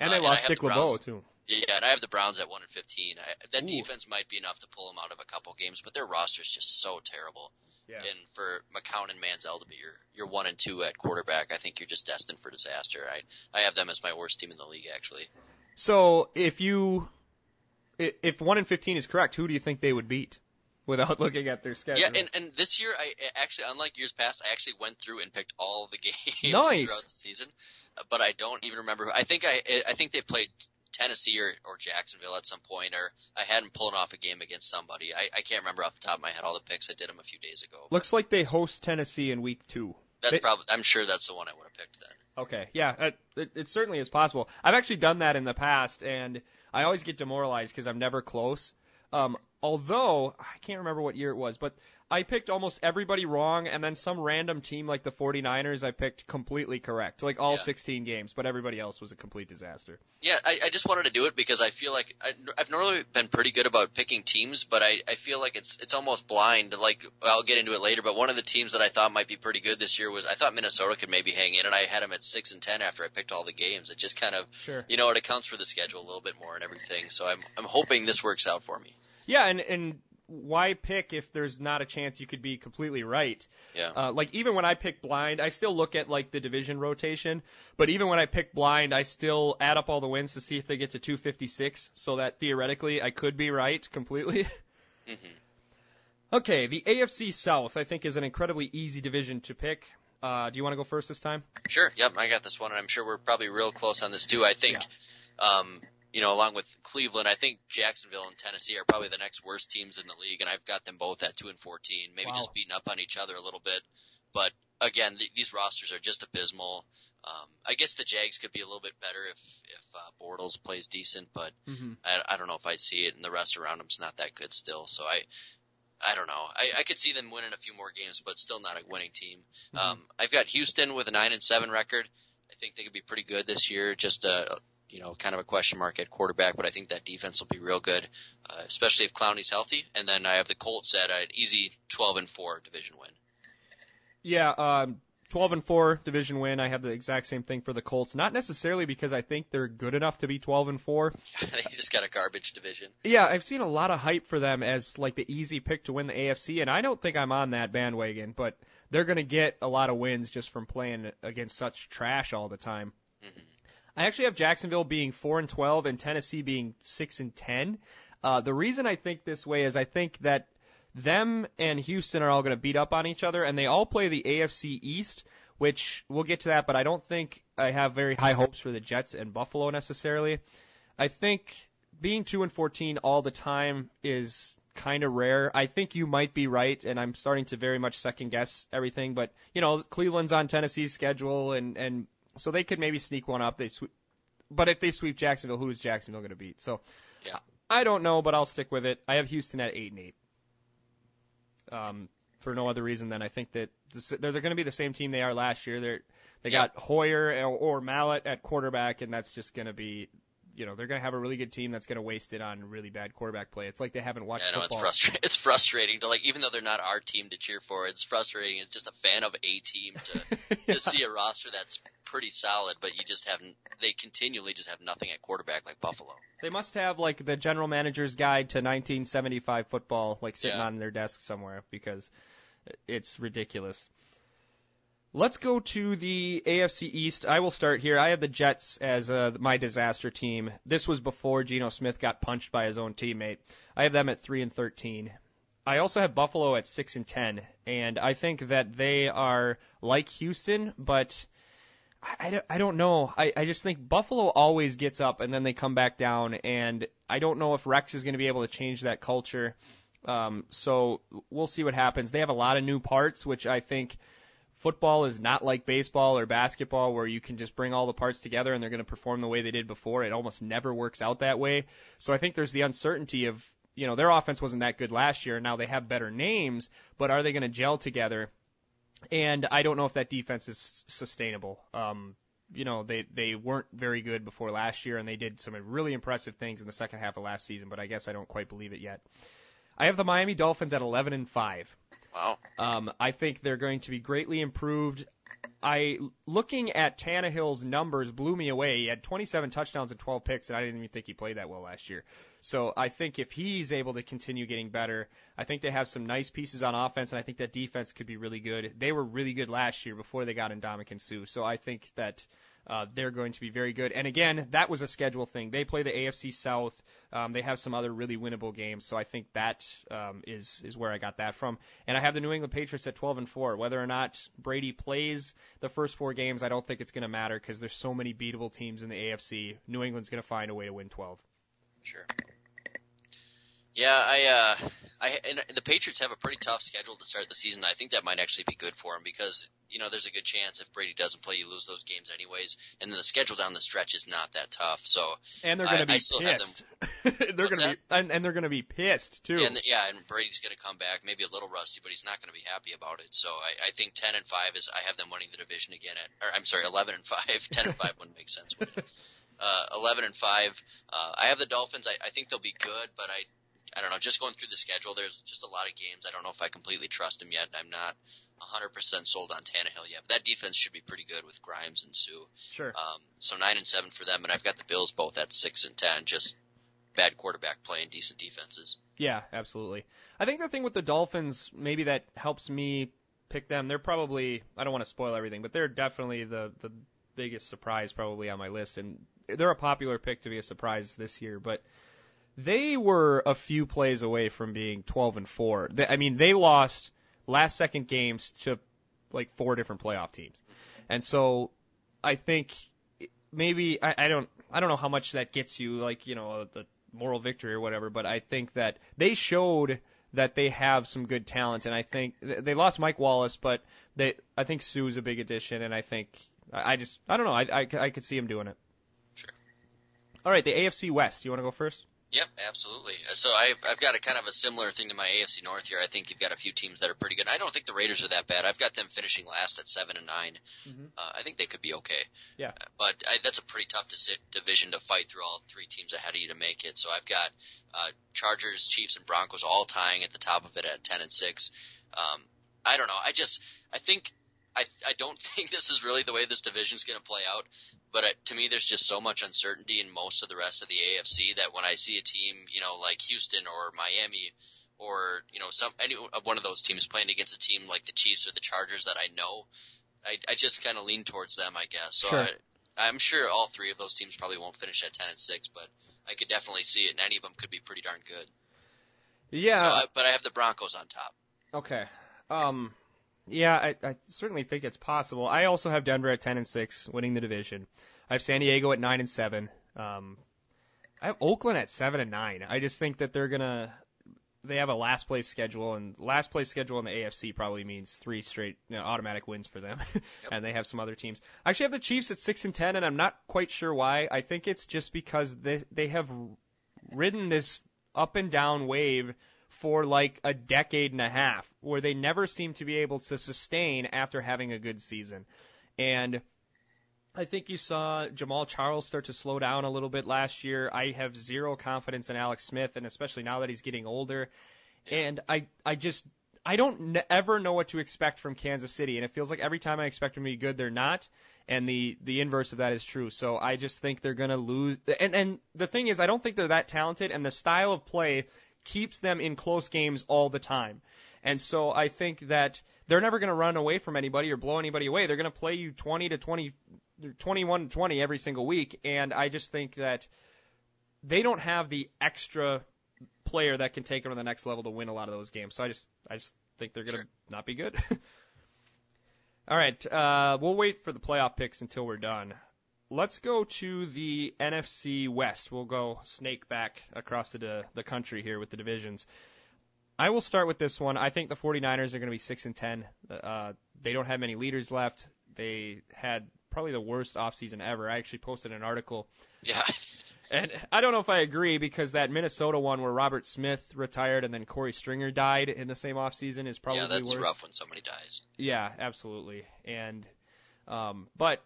And Uh, they and I lost Dick the LeBeau, too. Yeah, and I have the Browns at one and fifteen. I, that Ooh. defense might be enough to pull them out of a couple games, but their roster's just so terrible. Yeah. And for McCown and Manziel to be your your one and two at quarterback, I think you're just destined for disaster. I I have them as my worst team in the league, actually. So if you, if 1 and 15 is correct, who do you think they would beat without looking at their schedule? Yeah, and and this year, I actually, unlike years past, I actually went through and picked all the [LAUGHS] games Nice. throughout the season, uh, but I don't even remember. Who, I think I I think they played Tennessee or, or Jacksonville at some point, or I had them pulling off a game against somebody. I, I can't remember off the top of my head all the picks. I did them a few days ago. Looks like they host Tennessee in week two. that's they- probably. I'm sure that's the one I would have picked then. Okay, yeah, it, it, it certainly is possible. I've actually done that in the past, and I always get demoralized because I'm never close. Um, although I can't remember what year it was, but I picked almost everybody wrong, and then some random team like the 49ers I picked completely correct, like all Yeah. 16 games, but everybody else was a complete disaster. Yeah, I, I just wanted to do it because I feel like I, I've normally been pretty good about picking teams, but I, I feel like it's it's almost blind. Like I'll get into it later, but one of the teams that I thought might be pretty good this year was I thought Minnesota could maybe hang in, and I had them at six and ten after I picked all the games. It just kind of Sure. you know it accounts for the schedule a little bit more and everything. So I'm I'm hoping this works out for me. Yeah, and and why pick if there's not a chance you could be completely right? Yeah. Uh, like even when I pick blind, I still look at like the division rotation. But even when I pick blind, I still add up all the wins to see if they get to 256, so that theoretically I could be right completely. [LAUGHS] hmm okay, the AFC South I think is an incredibly easy division to pick. Uh, do you want to go first this time? Sure. Yep. I got this one, and I'm sure we're probably real close on this too. I think, um, you know, along with Cleveland, I think Jacksonville and Tennessee are probably the next worst teams in the league, and I've got them both at two and fourteen, maybe Wow. just beating up on each other a little bit. But again, th- these rosters are just abysmal. Um, I guess the Jags could be a little bit better if if uh, Bortles plays decent, but Mm-hmm. I, I don't know if I see it, and the rest around them's not that good still. So I, I don't know. I, I could see them winning a few more games, but still not a winning team. Um, I've got Houston with a nine and seven record. I think they could be pretty good this year. Just a, you know, kind of a question mark at quarterback, but I think that defense will be real good, uh, especially if Clowney's healthy. And then I have the Colts at an easy twelve and four division win. Yeah, um, 12 and 4 division win. I have the exact same thing for the Colts. Not necessarily because I think they're good enough to be 12 and 4. [LAUGHS] they just got a garbage division. Yeah, I've seen a lot of hype for them as like the easy pick to win the AFC, and I don't think I'm on that bandwagon, but they're going to get a lot of wins just from playing against such trash all the time. Mhm. I actually have Jacksonville being 4 and 12 and Tennessee being 6 and 10. Uh, the reason I think this way is I think that them and Houston are all going to beat up on each other, and they all play the AFC East, which we'll get to that, but I don't think I have very high hopes for the Jets and Buffalo necessarily. I think being 2 and 14 all the time is kind of rare. I think you might be right, and I'm starting to very much second guess everything, but you know, Cleveland's on Tennessee's schedule, and and so they could maybe sneak one up. They sweep, but if they sweep Jacksonville, who is Jacksonville going to beat? So, Yeah. I don't know, but I'll stick with it. I have Houston at eight and eight. Um, for no other reason than I think that this, they're, they're going to be the same team they are last year. They're they Yeah. got Hoyer or, or Mallett at quarterback, and that's just going to be, you know, they're going to have a really good team that's going to waste it on really bad quarterback play. It's like they haven't watched Yeah, I know it's frustrating. [LAUGHS] It's frustrating to like, even though they're not our team to cheer for, it's frustrating as just a fan of a team to [LAUGHS] Yeah. to see a roster that's pretty solid, but you just haven't. They continually just have nothing at quarterback like Buffalo. They must have like the general manager's guide to 1975 football, like sitting Yeah. on their desk somewhere because it's ridiculous. Let's go to the AFC East. I will start here. I have the Jets as uh, my disaster team. This was before Geno Smith got punched by his own teammate. I have them at three and thirteen. I also have Buffalo at six and ten, and I think that they are like Houston, but I, I I don't know. I, I just think Buffalo always gets up and then they come back down, and I don't know if Rex is going to be able to change that culture. Um, so we'll see what happens. They have a lot of new parts, which I think football is not like baseball or basketball where you can just bring all the parts together and they're going to perform the way they did before. It almost never works out that way. So I think there's the uncertainty of, you know, their offense wasn't that good last year. Now they have better names, but are they going to gel together? And I don't know if that defense is sustainable. Um, you know, they, they weren't very good before last year and they did some really impressive things in the second half of last season, but I guess I don't quite believe it yet. I have the Miami Dolphins at 11 and 5. Wow. Um, I think they're going to be greatly improved. I looking at Tannehill's numbers blew me away. He had 27 touchdowns and 12 picks, and I didn't even think he played that well last year. So I think if he's able to continue getting better, I think they have some nice pieces on offense, and I think that defense could be really good. They were really good last year before they got Ndamukong Suh, so I think that uh, they're going to be very good. And again, that was a schedule thing. They play the AFC South. Um, they have some other really winnable games, so I think that um, is is where I got that from. And I have the New England Patriots at 12 and 4. Whether or not Brady plays the first four games, I don't think it's going to matter because there's so many beatable teams in the AFC. New England's going to find a way to win 12. Sure. Yeah, I, uh, I, and the Patriots have a pretty tough schedule to start the season. I think that might actually be good for them because you know, there's a good chance if Brady doesn't play, you lose those games anyways. And then the schedule down the stretch is not that tough. So and they're going to be I still have pissed. [LAUGHS] they're going to be and, and they're going to be pissed too. Yeah, and, yeah, and Brady's going to come back, maybe a little rusty, but he's not going to be happy about it. So I, I think 10 and 5 is I have them winning the division again at, or I'm sorry, 11 and 5. [LAUGHS] 10 and 5 wouldn't make sense. Would it? Uh, 11 and 5. Uh, I have the Dolphins. I, I think they'll be good, but I I don't know. Just going through the schedule, there's just a lot of games. I don't know if I completely trust them yet. I'm not 100% sold on Tannehill yet. But that defense should be pretty good with Grimes and Suh. Sure. Um, so nine and seven for them, and I've got the Bills both at six and ten. Just bad quarterback play and decent defenses. Yeah, absolutely. I think the thing with the Dolphins, maybe that helps me pick them. They're probably I don't want to spoil everything, but they're definitely the the biggest surprise probably on my list, and they're a popular pick to be a surprise this year, but they were a few plays away from being 12 and 4. They, I mean, they lost last second games to like four different playoff teams. And so I think maybe I, I don't I don't know how much that gets you like, you know, the moral victory or whatever, but I think that they showed that they have some good talent and I think they lost Mike Wallace, but they I think Suh's a big addition and I think I just I don't know, I I, I could see him doing it. Sure. All right, the AFC West. You want to go first? Yep, absolutely. Uh, so I've, I've got a kind of a similar thing to my AFC North here. I think you've got a few teams that are pretty good. I don't think the Raiders are that bad. I've got them finishing last at seven and 9 mm-hmm. uh, I think they could be okay. Yeah. Uh, but I, that's a pretty tough division to fight through all three teams ahead of you to make it. So I've got uh, Chargers, Chiefs, and Broncos all tying at the top of it at ten and six. Um, I don't know. I just I think I I don't [LAUGHS] think this is really the way this division is going to play out. But uh, to me, there's just so much uncertainty in most of the rest of the AFC that when I see a team, you know, like Houston or Miami, or you know, some any one of those teams playing against a team like the Chiefs or the Chargers that I know, I I just kind of lean towards them, I guess. So sure. I, I'm sure all three of those teams probably won't finish at ten and six, but I could definitely see it, and any of them could be pretty darn good. Yeah. Uh, but I have the Broncos on top. Okay. Um, yeah, I, I certainly think it's possible. I also have Denver at 10 and 6, winning the division. I have San Diego at 9 and 7. Um, I have Oakland at 7 and 9. I just think that they're gonna they have a last place schedule, and last place schedule in the AFC probably means three straight you know, automatic wins for them. [LAUGHS] yep. and they have some other teams. I actually have the Chiefs at six and ten, and I'm not quite sure why. I think it's just because they they have ridden this up and down wave for like a decade and a half, where they never seem to be able to sustain after having a good season. And I think you saw Jamaal Charles start to slow down a little bit last year. I have zero confidence in Alex Smith, and especially now that he's getting older. And I, I just, I don't ne- ever know what to expect from Kansas City, and it feels like every time I expect them to be good, they're not. And the the inverse of that is true. So I just think they're gonna lose. And and the thing is, I don't think they're that talented, and the style of play keeps them in close games all the time. And so I think that they're never going to run away from anybody or blow anybody away. They're going to play you 20 to 20, 21 to 20 every single week. And I just think that they don't have the extra player that can take them to the next level to win a lot of those games. So I just, I just think they're going to sure. not be good. [LAUGHS] All right, uh, we'll wait for the playoff picks until we're done. Let's go to the NFC West. We'll go snake back across the the country here with the divisions. I will start with this one. I think the 49ers are going to be 6 and 10. Uh, they don't have many leaders left. They had probably the worst offseason ever. I actually posted an article. Yeah. [LAUGHS] And I don't know if I agree because that Minnesota one where Robert Smith retired and then Corey Stringer died in the same offseason is probably yeah, that's worse. rough when somebody dies. Yeah, absolutely. And um, but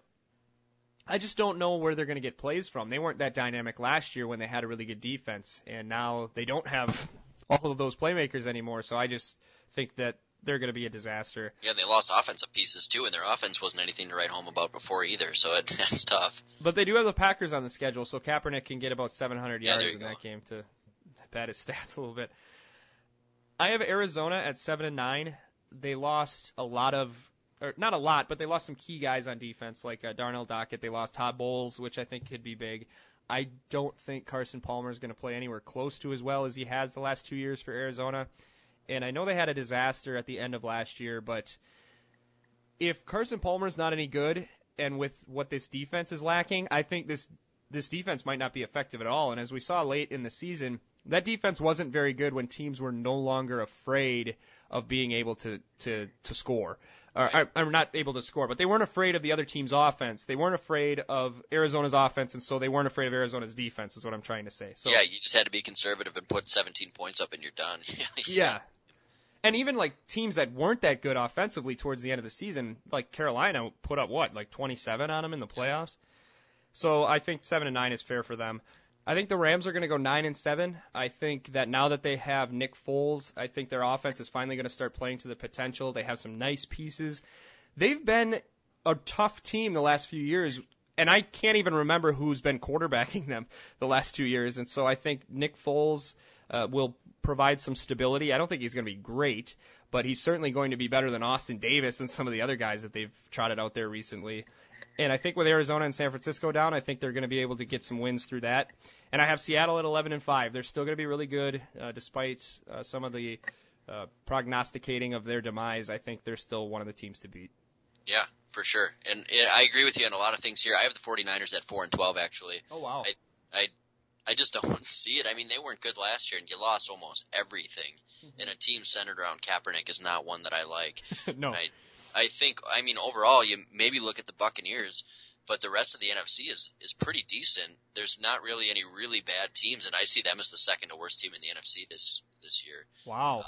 I just don't know where they're going to get plays from. They weren't that dynamic last year when they had a really good defense, and now they don't have all of those playmakers anymore. So I just think that they're going to be a disaster. Yeah, they lost offensive pieces too, and their offense wasn't anything to write home about before either. So it, [LAUGHS] it's tough. But they do have the Packers on the schedule, so Kaepernick can get about 700 Yeah, yards in go. that game to pad his [LAUGHS] stats a little bit. I have Arizona at seven and nine. They lost a lot of, or not a lot, but they lost some key guys on defense, like uh, Darnell Dockett. They lost Todd Bowles, which I think could be big. I don't think Carson Palmer is going to play anywhere close to as well as he has the last two years for Arizona. And I know they had a disaster at the end of last year, but if Carson Palmer's not any good, and with what this defense is lacking, I think this this defense might not be effective at all. And as we saw late in the season, that defense wasn't very good when teams were no longer afraid of being able to to to score. Are, are not able to score, but they weren't afraid of the other team's offense. They weren't afraid of Arizona's offense, and so they weren't afraid of Arizona's defense. Is what I'm trying to say. So yeah, you just had to be conservative and put 17 points up, and you're done. [LAUGHS] yeah. And even like teams that weren't that good offensively towards the end of the season, like Carolina put up what, like 27 on them in the playoffs. So I think seven and nine is fair for them. I think the Rams are going to go nine and seven. I think that now that they have Nick Foles, I think their offense is finally going to start playing to the potential. They have some nice pieces. They've been a tough team the last few years, and I can't even remember who's been quarterbacking [LAUGHS] them the last two years. And so I think Nick Foles uh, will provide some stability. I don't think he's going to be great, but he's certainly going to be better than Austin Davis and some of the other guys that they've trotted out there recently. And I think with Arizona and San Francisco down, I think they're going to be able to get some wins through that. And I have Seattle at 11 and 5. They're still going to be really good, uh, despite uh, some of the uh, prognosticating of their demise. I think they're still one of the teams to beat. Yeah, for sure. And I agree with you on a lot of things here. I have the 49ers at 4 and 12 actually. Oh wow. I I I just don't [LAUGHS] see it. I mean, they weren't good last year and you lost almost everything. Mm-hmm. And a team centered around Kaepernick is not one that I like. [LAUGHS] no. I I think, I mean, overall, you maybe look at the Buccaneers, but the rest of the NFC is is pretty decent. There's not really any really bad teams, and I see them as the second to worst team in the NFC this this year. Wow. Um,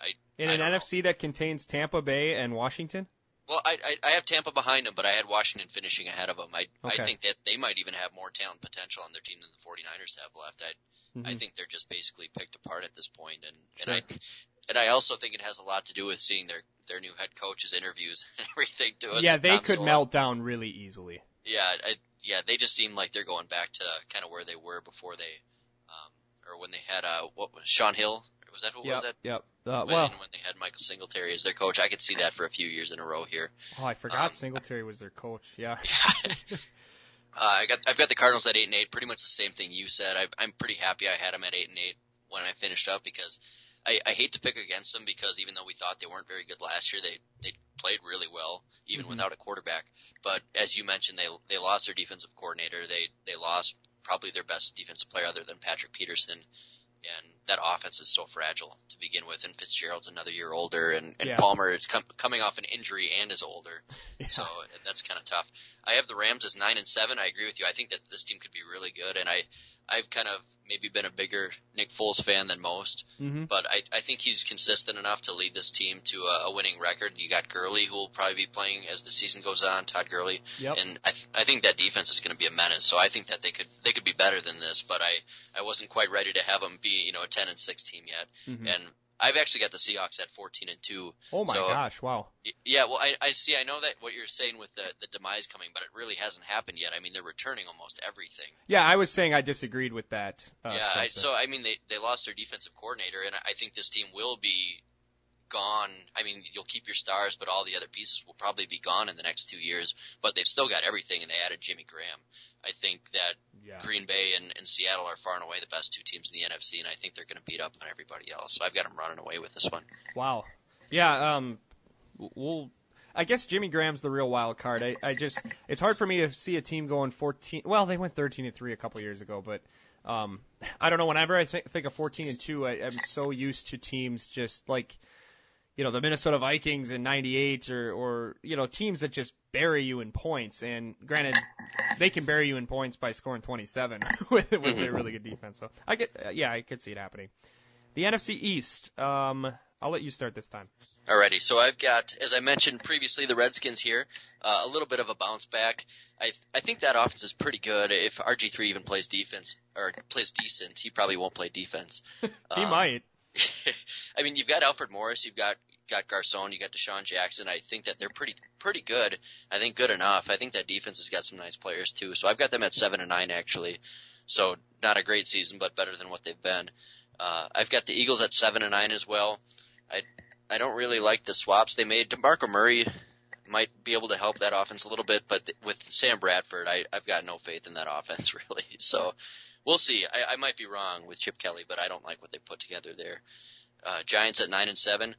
I, in I an NFC know. that contains Tampa Bay and Washington. Well, I, I I have Tampa behind them, but I had Washington finishing ahead of them. I okay. I think that they might even have more talent potential on their team than the 49ers have left. I mm-hmm. I think they're just basically picked apart at this point, and sure. and I and I also think it has a lot to do with seeing their their new head coach's interviews [LAUGHS] and everything to us. Yeah, they could melt down really easily. Yeah, I, yeah, they just seem like they're going back to kind of where they were before they, um, or when they had uh, what was Shaun Hill? Was that who yep, was that? Yep. Uh, when, well, when they had Michael Singletary as their coach, I could see that for a few years in a row here. Oh, I forgot um, Singletary was their coach. Yeah. [LAUGHS] Yeah. uh, I got I've got the Cardinals at eight and eight. Pretty much the same thing you said. I, I'm pretty happy I had them at eight and eight when I finished up because I, I hate to pick against them because even though we thought they weren't very good last year, they they played really well even mm-hmm. without a quarterback. But as you mentioned, they they lost their defensive coordinator. They they lost probably their best defensive player other than Patrick Peterson. And that offense is so fragile to begin with, and Fitzgerald's another year older, and, and yeah. Palmer is com- coming off an injury and is older, [LAUGHS] yeah. so that's kind of tough. I have the Rams as nine and seven. I agree with you. I think that this team could be really good, and I I've kind of maybe been a bigger Nick Foles fan than most, mm-hmm. but I, I think he's consistent enough to lead this team to a, a winning record. You got Gurley, who will probably be playing as the season goes on, Todd Gurley, yep. and I, th- I think that defense is going to be a menace. So I think that they could they could be better than this, but I I wasn't quite ready to have them be you know a ten and six team yet, mm-hmm. and I've actually got the Seahawks at 14 and 2. Oh my so, gosh, wow. Yeah, well, I, I see, I know that what you're saying with the, the demise coming, but it really hasn't happened yet. I mean, they're returning almost everything. Yeah, I was saying I disagreed with that. Uh, yeah, I, so, I mean, they, they lost their defensive coordinator, and I think this team will be gone. I mean, you'll keep your stars, but all the other pieces will probably be gone in the next two years, but they've still got everything, and they added Jimmy Graham. I think that yeah. Green Bay and, and Seattle are far and away the best two teams in the NFC, and I think they're going to beat up on everybody else. So I've got them running away with this one. Wow. Yeah. Um. We'll. I guess Jimmy Graham's the real wild card. I, I just it's hard for me to see a team going 14. Well, they went 13 and three a couple years ago, but um, I don't know. Whenever I think, think of 14 and two, I, I'm so used to teams just like you know, the Minnesota Vikings in 98 or, or, you know, teams that just bury you in points. And granted, they can bury you in points by scoring 27 [LAUGHS] with, with their really good defense. So I get, uh, yeah, I could see it happening. The NFC East, um, I'll let you start this time. Alrighty, so I've got, as I mentioned previously, the Redskins here, uh, a little bit of a bounce back. I I think that offense is pretty good. If RG3 even plays defense or plays decent, he probably won't play defense. [LAUGHS] he um, might. [LAUGHS] I mean, you've got Alfred Morris, you've got got Garcon, you got DeSean Jackson. I think that they're pretty pretty good. I think good enough. I think that defense has got some nice players too. So I've got them at seven and nine actually. So not a great season, but better than what they've been. Uh, I've got the Eagles at seven and nine as well. I I don't really like the swaps they made. DeMarco Murray might be able to help that offense a little bit, but with Sam Bradford, I, I've got no faith in that [LAUGHS] offense really. So we'll see. I, I might be wrong with Chip Kelly, but I don't like what they put together there. Uh, Giants at nine and seven.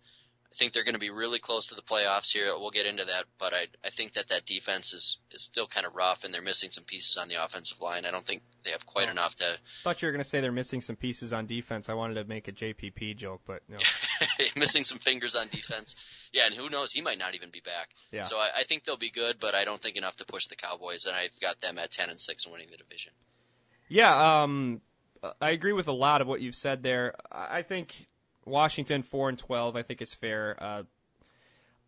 I think they're going to be really close to the playoffs here. We'll get into that, but I I think that that defense is is still kind of rough, and they're missing some pieces on the offensive line. I don't think they have quite Oh. enough to Thought you were going to say they're missing some pieces on defense. I wanted to make a JPP joke, but no. [LAUGHS] missing some fingers on defense. Yeah, and who knows? He might not even be back. Yeah. So I, I think they'll be good, but I don't think enough to push the Cowboys, and I've got them at ten and six and winning the division. Yeah, um, I agree with a lot of what you've said there. I think Washington four and twelve. I think is fair. Uh,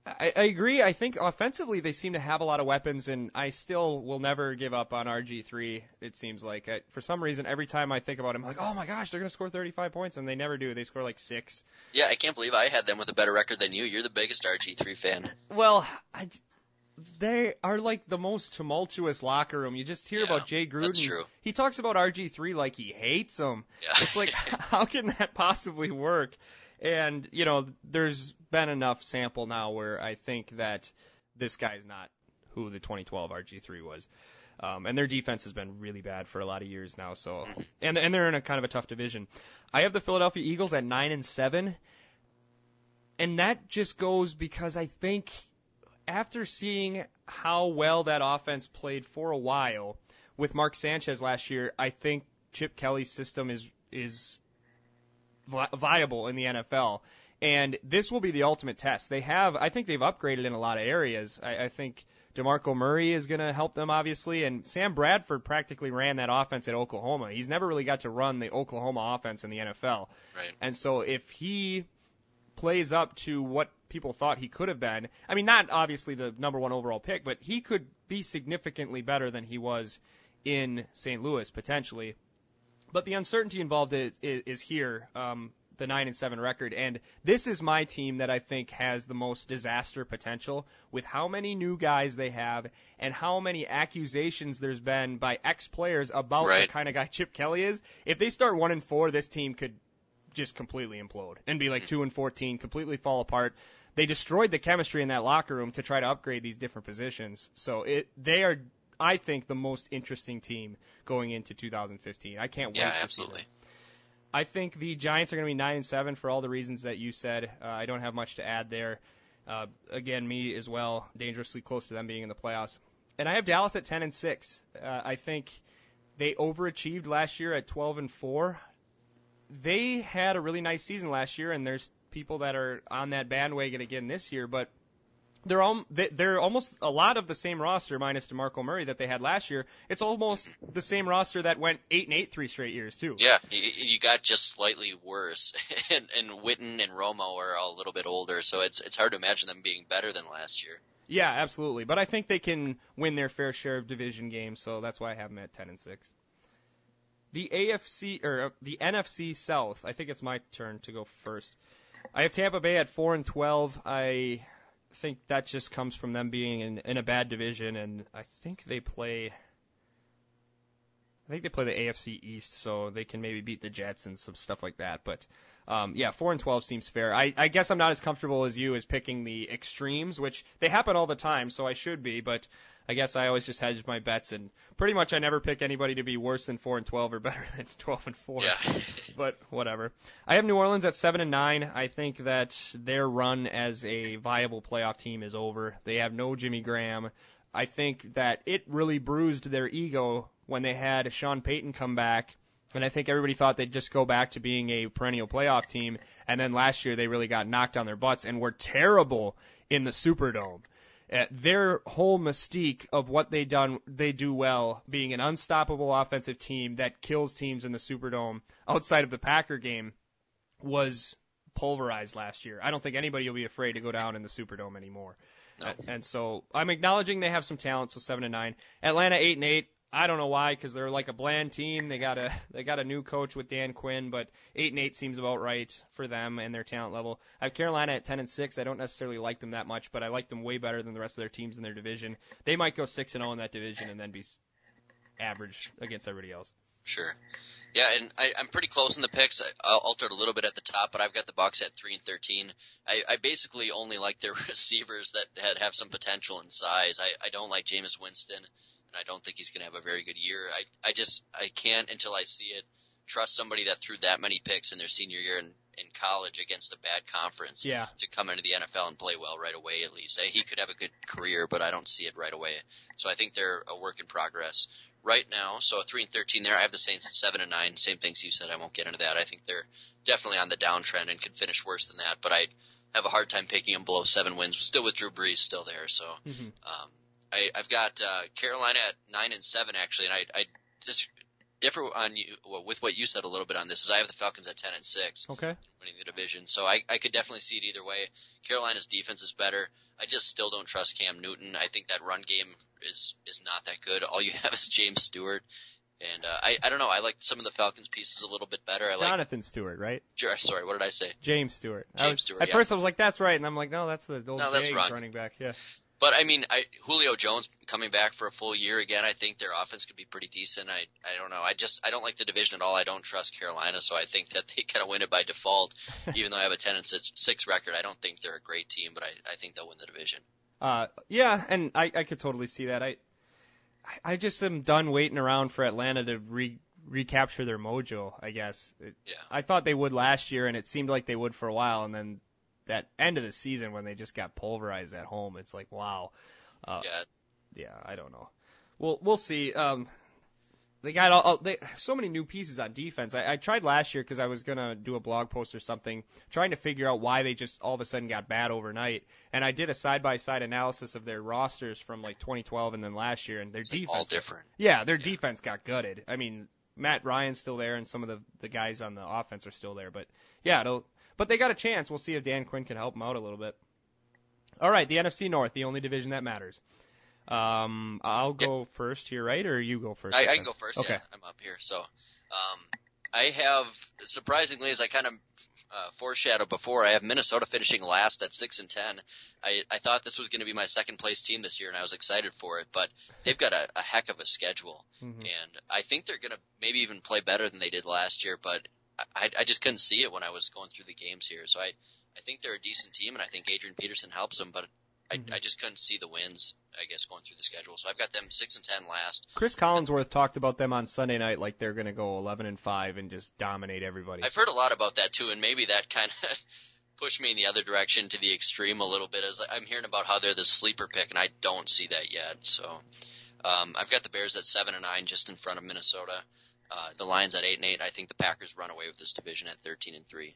I, I agree. I think offensively they seem to have a lot of weapons, and I still will never give up on RG three. It seems like I, for some reason every time I think about him, I'm like, oh my gosh, they're gonna score 35 points, and they never do. They score like six. Yeah, I can't believe I had them with a better record than you. You're the biggest RG3 fan. Well, I, they are like the most tumultuous locker room. You just hear Yeah, about Jay Gruden. He talks about RG3 like he hates him. Yeah. It's like, [LAUGHS] how can that possibly work? And, you know, there's been enough sample now where I think that this guy's not who the 2012 RG3 was. Um, and their defense has been really bad for a lot of years now. So, and and they're in a kind of a tough division. I have the Philadelphia Eagles at nine and seven, and that just goes because I think after seeing how well that offense played for a while with Mark Sanchez last year, I think Chip Kelly's system is is vi- viable in the NFL. And this will be the ultimate test. They have, I think they've upgraded in a lot of areas. I, I think DeMarco Murray is going to help them, obviously, and Sam Bradford practically ran that offense at Oklahoma. He's never really got to run the Oklahoma offense in the NFL. Right. And so if he plays up to what people thought he could have been, I mean, not obviously the number one overall pick, but he could be significantly better than he was in St. Louis potentially. But the uncertainty involved is, is here, um, the nine and seven record, and this is my team that I think has the most disaster potential with how many new guys they have and how many accusations there's been by ex players about the kind of guy [LAUGHS] Chip Kelly is. If they start one and four, this team could just completely implode and be like two and fourteen, completely fall apart. They destroyed the chemistry in that locker room to try to upgrade these different positions. So it they are I think the most interesting team going into 2015. I can't wait Yeah, to absolutely. I think the Giants are going to be nine and seven for all the reasons that you said. Uh, I don't have much to add there. Uh, again, me as well, dangerously close to them being in the playoffs. And I have Dallas at ten and six. Uh, I think they overachieved last year at 12 and four. They had a really nice season last year, and there's people that are on that bandwagon again this year, but they're al- they- they're almost a lot of the same roster minus DeMarco Murray that they had last year. It's almost the same roster that went eight and eight three straight years too. Yeah, you, got just slightly worse, [LAUGHS] and and Witten and Romo are all a little bit older, so it's it's hard to imagine them being better than last year. Yeah, absolutely. But I think they can win their fair share of division games, so that's why I have them at 10 and 6. The AFC or uh, the NFC South, I think it's my turn to go first. I have Tampa Bay at 4 and 12. I think that just comes from them being in, in a bad division and I think they play I think they play the AFC East, so they can maybe beat the Jets and some stuff like that. But um, yeah, four and twelve seems fair. I, I guess I'm not as comfortable as you as picking the extremes, which they happen all the time, so I should be. But I guess I always just hedge my bets, and pretty much I never pick anybody to be worse than four and twelve or [LAUGHS] better than twelve and four. Yeah. [LAUGHS] But whatever. I have New Orleans at seven and nine. I think that their run as a viable playoff team is over. They have no Jimmy Graham. I think that it really bruised their ego when they had Sean Payton come back. And I think everybody thought they'd just go back to being a perennial playoff team. And then last year they really got knocked on their butts and were terrible in the Superdome. Uh, their whole mystique of what they done, they do well, being an unstoppable offensive team that kills teams in the Superdome outside of the Packer game, was pulverized last year. I don't think anybody will be afraid to go down in the Superdome anymore. No. And so I'm acknowledging they have some talent. So seven and nine. Atlanta eight and eight. I don't know why, because they're like a bland team. They got a they got a new coach with Dan Quinn, but eight and eight seems about right for them and their talent level. I have Carolina at ten and six. I don't necessarily like them that much, but I like them way better than the rest of their teams in their division. They might go six and zero in that division and then be average against everybody else. Sure. Yeah, and I, I'm pretty close in the picks. I, I'll alter it a little bit at the top, but I've got the Bucs at three and thirteen. I, I basically only like their [LAUGHS] receivers that had have some potential and size. I, I don't like Jameis Winston, I don't think he's going to have a very good year. I I just I can't until I see it trust somebody that threw that many picks in their senior year and in college against a bad conference Yeah. to come into the NFL and play well right away. At least he could have a good career, but I don't see it right away. So I think they're a work in progress right now. So three and thirteen there. I have the Saints at seven and nine. Same things you said. I won't get into that. I think they're definitely on the downtrend and could finish worse than that. But I have a hard time picking them below seven wins. Still with Drew Brees still there. So Mhm. um, I, I've got uh, Carolina at nine and seven actually, and I, I just differ on you well, with what you said a little bit on this. Is I have the Falcons at ten and six Okay. winning the division. So I, I could definitely see it either way. Carolina's defense is better. I just still don't trust Cam Newton. I think that run game is is not that good. All you [LAUGHS] have is James Stewart. And uh, I I don't know. I like some of the Falcons pieces a little bit better. I like Jonathan Stewart, right? sorry, what did I say? James Stewart. I James was, Stewart, At yeah. first I was like, that's right, and I'm like, no, that's the old No, Jags running back. Yeah. But I mean, I, Julio Jones coming back for a full year again. I think their offense could be pretty decent. I I don't know. I just I don't like the division at all. I don't trust Carolina, so I think that they [LAUGHS] kind of win it by default. even though I have a ten and six, six record, I don't think they're a great team, but I I think they'll win the division. Uh, yeah, and I, I could totally see that. I, I just am done waiting around for Atlanta to re, recapture their mojo. I guess. It, Yeah. I thought they would last year, and it seemed like they would for a while, and then that end of the season when they just got pulverized at home, it's like, wow. Uh, Yeah, yeah, I don't know. Well, we'll see. Um, they got all, all they so many new pieces on defense. I, I tried last year because I was gonna do a blog post or something, trying to figure out why they just all of a sudden got bad overnight. And I did a side by side analysis of their rosters from like 2012 and then last year, and their it's defense. all different. Yeah, their defense got gutted. I mean, Matt Ryan's still there, and some of the the guys on the offense are still there. But yeah, it'll. But they got a chance. We'll see if Dan Quinn can help them out a little bit. All right, the NFC North, the only division that matters. Um, I'll go first here, right, or you go first? I, I can go first. Okay. Yeah, I'm up here. So, um, I have surprisingly, as I kind of uh, foreshadowed before, I have Minnesota finishing last at six and ten. I, I thought this was going to be my second place team this year, and I was excited for it. But they've got a, a heck of a schedule, Mhm. and I think they're going to maybe even play better than they did last year. But I, I just couldn't see it when I was going through the games here. So I, I think they're a decent team, and I think Adrian Peterson helps them. But I, Mhm. I just couldn't see the wins. I guess going through the schedule. So I've got them six and ten last. Cris Collinsworth talked about them on Sunday night like they're going to go 11 and five and just dominate everybody. I've heard a lot about that too, and maybe that kind of [LAUGHS] pushed me in the other direction to the extreme a little bit. As I'm hearing about how they're the sleeper pick, and I don't see that yet. So um, I've got the Bears at seven and nine, just in front of Minnesota. Uh, the Lions at eight and eight. I think the Packers run away with this division at thirteen and three.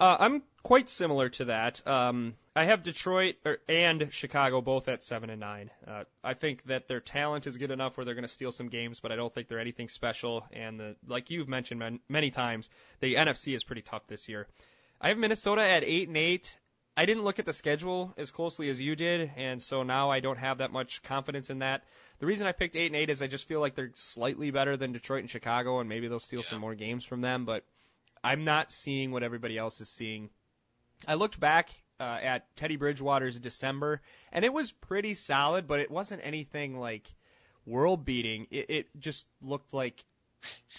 Uh, I'm quite similar to that. Um, I have Detroit or, and Chicago both at seven and nine. Uh, I think that their talent is good enough where they're going to steal some games, but I don't think they're anything special. And the, like you've mentioned man, many times, the NFC is pretty tough this year. I have Minnesota at eight and eight. I didn't look at the schedule as closely as you did, and so now I don't have that much confidence in that. The reason I picked eight and eight is I just feel like they're slightly better than Detroit and Chicago, and maybe they'll steal Yeah. some more games from them. But I'm not seeing what everybody else is seeing. I looked back uh, at Teddy Bridgewater's December, and it was pretty solid, but it wasn't anything like world beating. It, it just looked like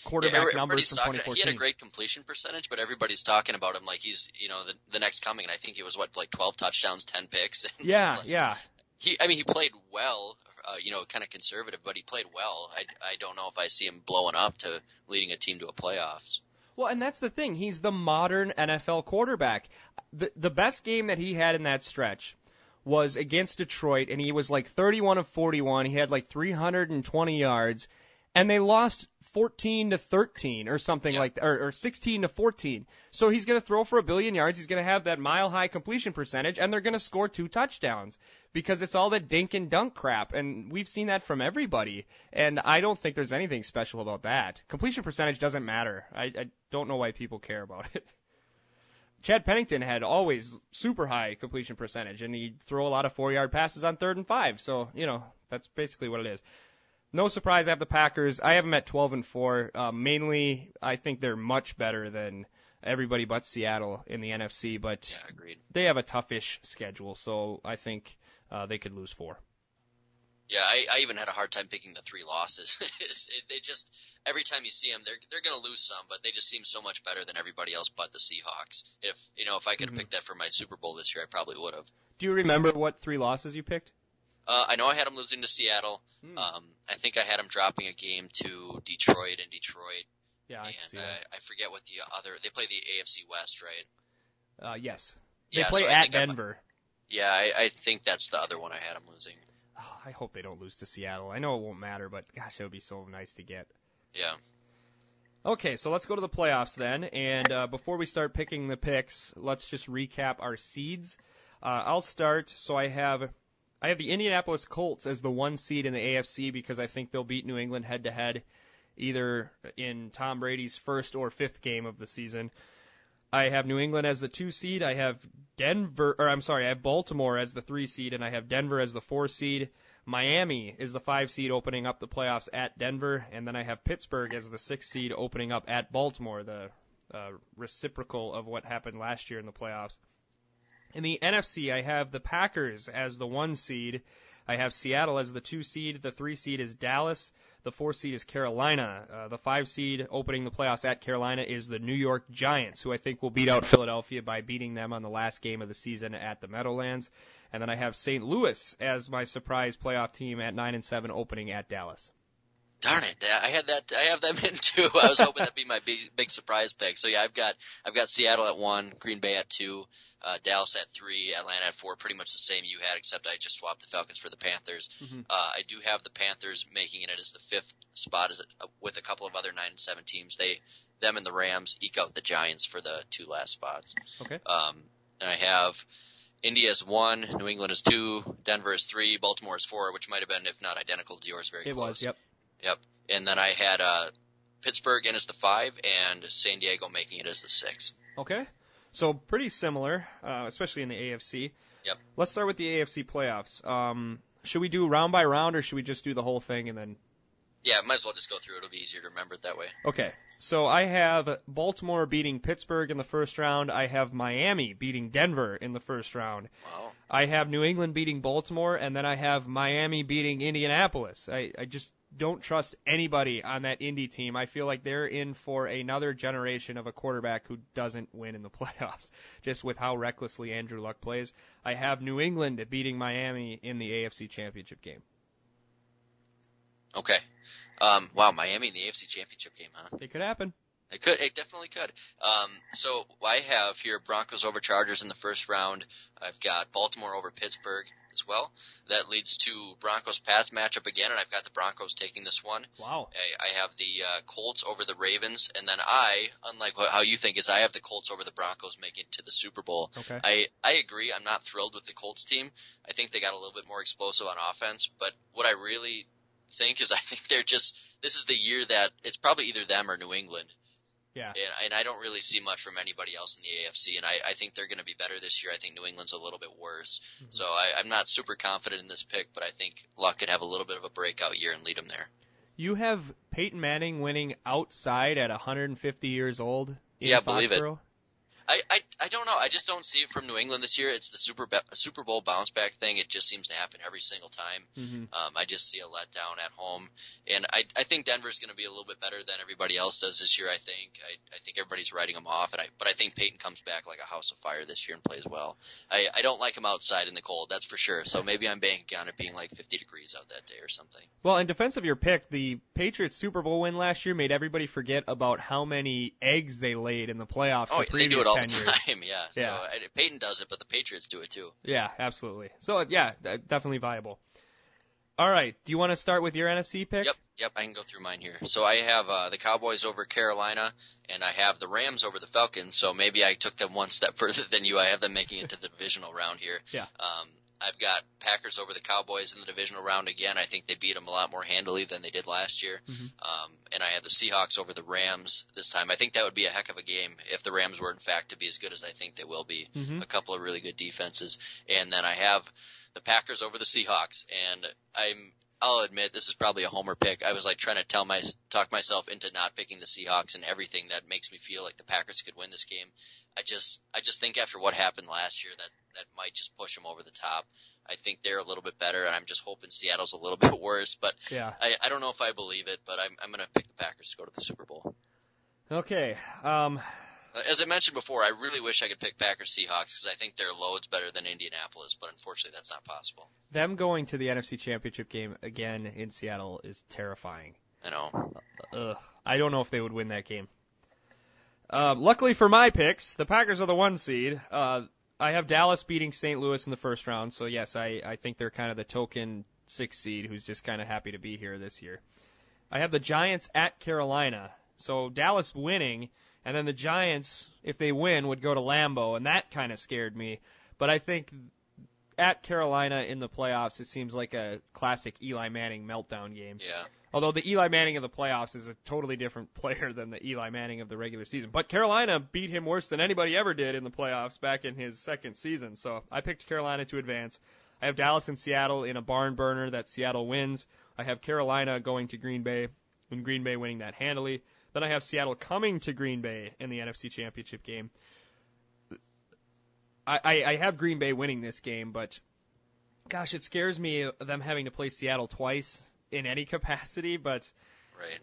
quarterback every- numbers from talking- 2014. He had a great completion percentage, but everybody's talking about him like he's you know the, the next coming. And I think it was what like twelve touchdowns, ten picks. [LAUGHS] And yeah, like, yeah. he I mean he played well, uh, you know, kind of conservative, but he played well. I I don't know if I see him blowing up to leading a team to a playoffs. Well, and that's the thing. He's the modern NFL quarterback. The the best game that he had in that stretch was against Detroit, and he was like 31 of 41. He had like 320 yards, and they lost 14 to 13 or something Yeah. like or, or 16 to 14. So he's going to throw for a billion yards. He's going to have that mile high completion percentage, and they're going to score two touchdowns because it's all that dink and dunk crap, and we've seen that from everybody. And I don't think there's anything special about that. Completion percentage doesn't matter. I, I don't know why people care about it. [LAUGHS] Chad Pennington had always super high completion percentage, and he'd throw a lot of four yard passes on third and five. So, you know, that's basically what it is. No surprise, I have the Packers. I have them at 12 and 4. Uh, mainly, I think they're much better than everybody but Seattle in the NFC, but Yeah, they have a toughish schedule, so I think uh, they could lose four. Yeah, I, I even had a hard time picking the three losses. [LAUGHS] It, they just every time you see them, they're they're going to lose some, but they just seem so much better than everybody else but the Seahawks. If you know, if I could have Mhm. picked that for my Super Bowl this year, I probably would have. Do you remember what three losses you picked? Uh, I know I had them losing to Seattle. Hmm. Um, I think I had them dropping a game to Detroit, and Detroit Yeah, I and uh. I forget what the other. They play the AFC West, right? Uh, yes. They yeah, play so at think I'm- Denver. Yeah, I, I think that's the other one I had them losing. Oh, I hope they don't lose to Seattle. I know it won't matter, but gosh, it would be so nice to get. Yeah. Okay, so let's go to the playoffs then. And uh, before we start picking the picks, let's just recap our seeds. Uh, I'll start. So I have I have the Indianapolis Colts as the one seed in the AFC because I think they'll beat New England head to head, either in Tom Brady's first or fifth game of the season. I have New England as the two seed. I have Denver, or I'm sorry, I have Baltimore as the three seed, and I have Denver as the four seed. Miami is the five seed opening up the playoffs at Denver, and then I have Pittsburgh as the six seed opening up at Baltimore, the uh, reciprocal of what happened last year in the playoffs. In the NFC, I have the Packers as the one seed. I have Seattle as the two seed. The three seed is Dallas. The four seed is Carolina. Uh, the five seed opening the playoffs at Carolina is the New York Giants, who I think will beat out Philadelphia by beating them on the last game of the season at the Meadowlands. And then I have St. Louis as my surprise playoff team at nine and seven opening at Dallas. Darn it! I had that. I have them [LAUGHS] in too. I was hoping that'd be my big, big surprise pick. So yeah, I've got I've got Seattle at one, Green Bay at two, uh, Dallas at three, Atlanta at four. Pretty much the same you had, except I just swapped the Falcons for the Panthers. Mhm. Uh, I do have the Panthers making it as the fifth spot, as a, with a couple of other nine and seven teams. They, them, and the Rams eke out the Giants for the two last spots. Okay. Um, and I have India is one, New England is two, Denver is three, Baltimore is four, which might have been, if not identical to yours, very It close. It was, yep. Yep. And then I had uh, Pittsburgh in as the five, and San Diego making it as the six. Okay. So pretty similar, uh, especially in the AFC. Yep. Let's start with the AFC playoffs. Um, should we do round by round, or should we just do the whole thing and then Yeah, might as well just go through. It'll be easier to remember it that way. Okay. So I have Baltimore beating Pittsburgh in the first round. I have Miami beating Denver in the first round. Wow. I have New England beating Baltimore, and then I have Miami beating Indianapolis. I, I just don't trust anybody on that Indy team. I feel like they're in for another generation of a quarterback who doesn't win in the [LAUGHS] playoffs, just with how recklessly Andrew Luck plays. I have New England beating Miami in the AFC Championship game. Okay. Um, wow, Miami in the AFC Championship game, huh? It could happen. It could. It definitely could. Um, so I have here Broncos over Chargers in the first round. I've got Baltimore over Pittsburgh as well. That leads to Broncos Pats matchup again, and I've got the Broncos taking this one. Wow. I, I have the uh, Colts over the Ravens, and then I, unlike what, how you think, is I have the Colts over the Broncos making it to the Super Bowl. Okay. I I agree. I'm not thrilled with the Colts team. I think they got a little bit more explosive on offense, but what I really think is [LAUGHS] I think they're just this is the year that it's probably either them or New England. Yeah. And, and I don't really see much from anybody else in the AFC, and I, I think they're going to be better this year. I think New England's a little bit worse. Mm-hmm. So I, I'm not super confident in this pick, but I think Luck could have a little bit of a breakout year and lead them there. You have Peyton Manning winning outside at 150 years old. In Yeah, believe it. I, I I don't know. I just don't see it from New England this year. It's the Super Super Bowl bounce back thing. It just seems to happen every single time. Mm-hmm. Um, I just see a letdown at home, and I I think Denver's going to be a little bit better than everybody else does this year. I think I I think everybody's writing them off, and I but I think Peyton comes back like a house of fire this year and plays well. I I don't like him outside in the cold, that's for sure. So maybe I'm banking on it being like 50 degrees out that day or something. Well, in defense of your pick, the Patriots Super Bowl win last year made everybody forget about how many eggs they laid in the playoffs Oh, the previous do it all 10 the years. time, yeah. [LAUGHS] Yeah. So Peyton does it, but the Patriots do it too. Yeah, absolutely. So yeah, definitely viable. All right. Do you want to start with your NFC pick? Yep, yep, I can go through mine here. So I have uh, the Cowboys over Carolina, and I have the Rams over the Falcons. So maybe I took them one step [LAUGHS] further than you. I have them making it to the divisional round here. Yeah. Um, I've got Packers over the Cowboys in the divisional round again. I think they beat them a lot more handily than they did last year. Mhm. Um, and I have the Seahawks over the Rams this time. I think that would be a heck of a game if the Rams were in fact to be as good as I think they will be. Mhm. A couple of really good defenses, and then I have the Packers over the Seahawks. And I'm I'll admit this is probably a homer pick. I was like trying to tell my talk myself into not picking the Seahawks and everything that makes me feel like the Packers could win this game. I just I just think after what happened last year that that might just push them over the top. I think they're a little bit better, and I'm just hoping Seattle's a little [LAUGHS] bit worse. But Yeah. I, I don't know if I believe it, but I'm I'm gonna pick the Packers to go to the Super Bowl. Okay. Um, As I mentioned before, I really wish I could pick Packers Seahawks because I think their load's better than Indianapolis, but unfortunately that's not possible. them going to the NFC Championship game again in Seattle is terrifying. I know. ugh, I don't know if they would win that game. Uh, luckily for my picks, the Packers are the one seed. Uh, I have Dallas beating St. Louis in the first round, so yes, I, I think they're kind of the token six seed who's just kind of happy to be here this year. I have the Giants at Carolina, so Dallas winning, and then the Giants, if they win, would go to Lambeau, and that kind of scared me. But I think at Carolina in the playoffs, it seems like a classic Eli Manning meltdown game. Yeah. Although the Eli Manning of the playoffs is a totally different [LAUGHS] player than the Eli Manning of the regular season. But Carolina beat him worse than anybody ever did in the playoffs back in his second season. So I picked Carolina to advance. I have Dallas and Seattle in a barn burner that Seattle wins. I have Carolina going to Green Bay and Green Bay winning that handily. Then I have Seattle coming to Green Bay in the NFC Championship game. I, I, I have Green Bay winning this game, but gosh, it scares me them having to play Seattle twice in any [LAUGHS] capacity. But Right.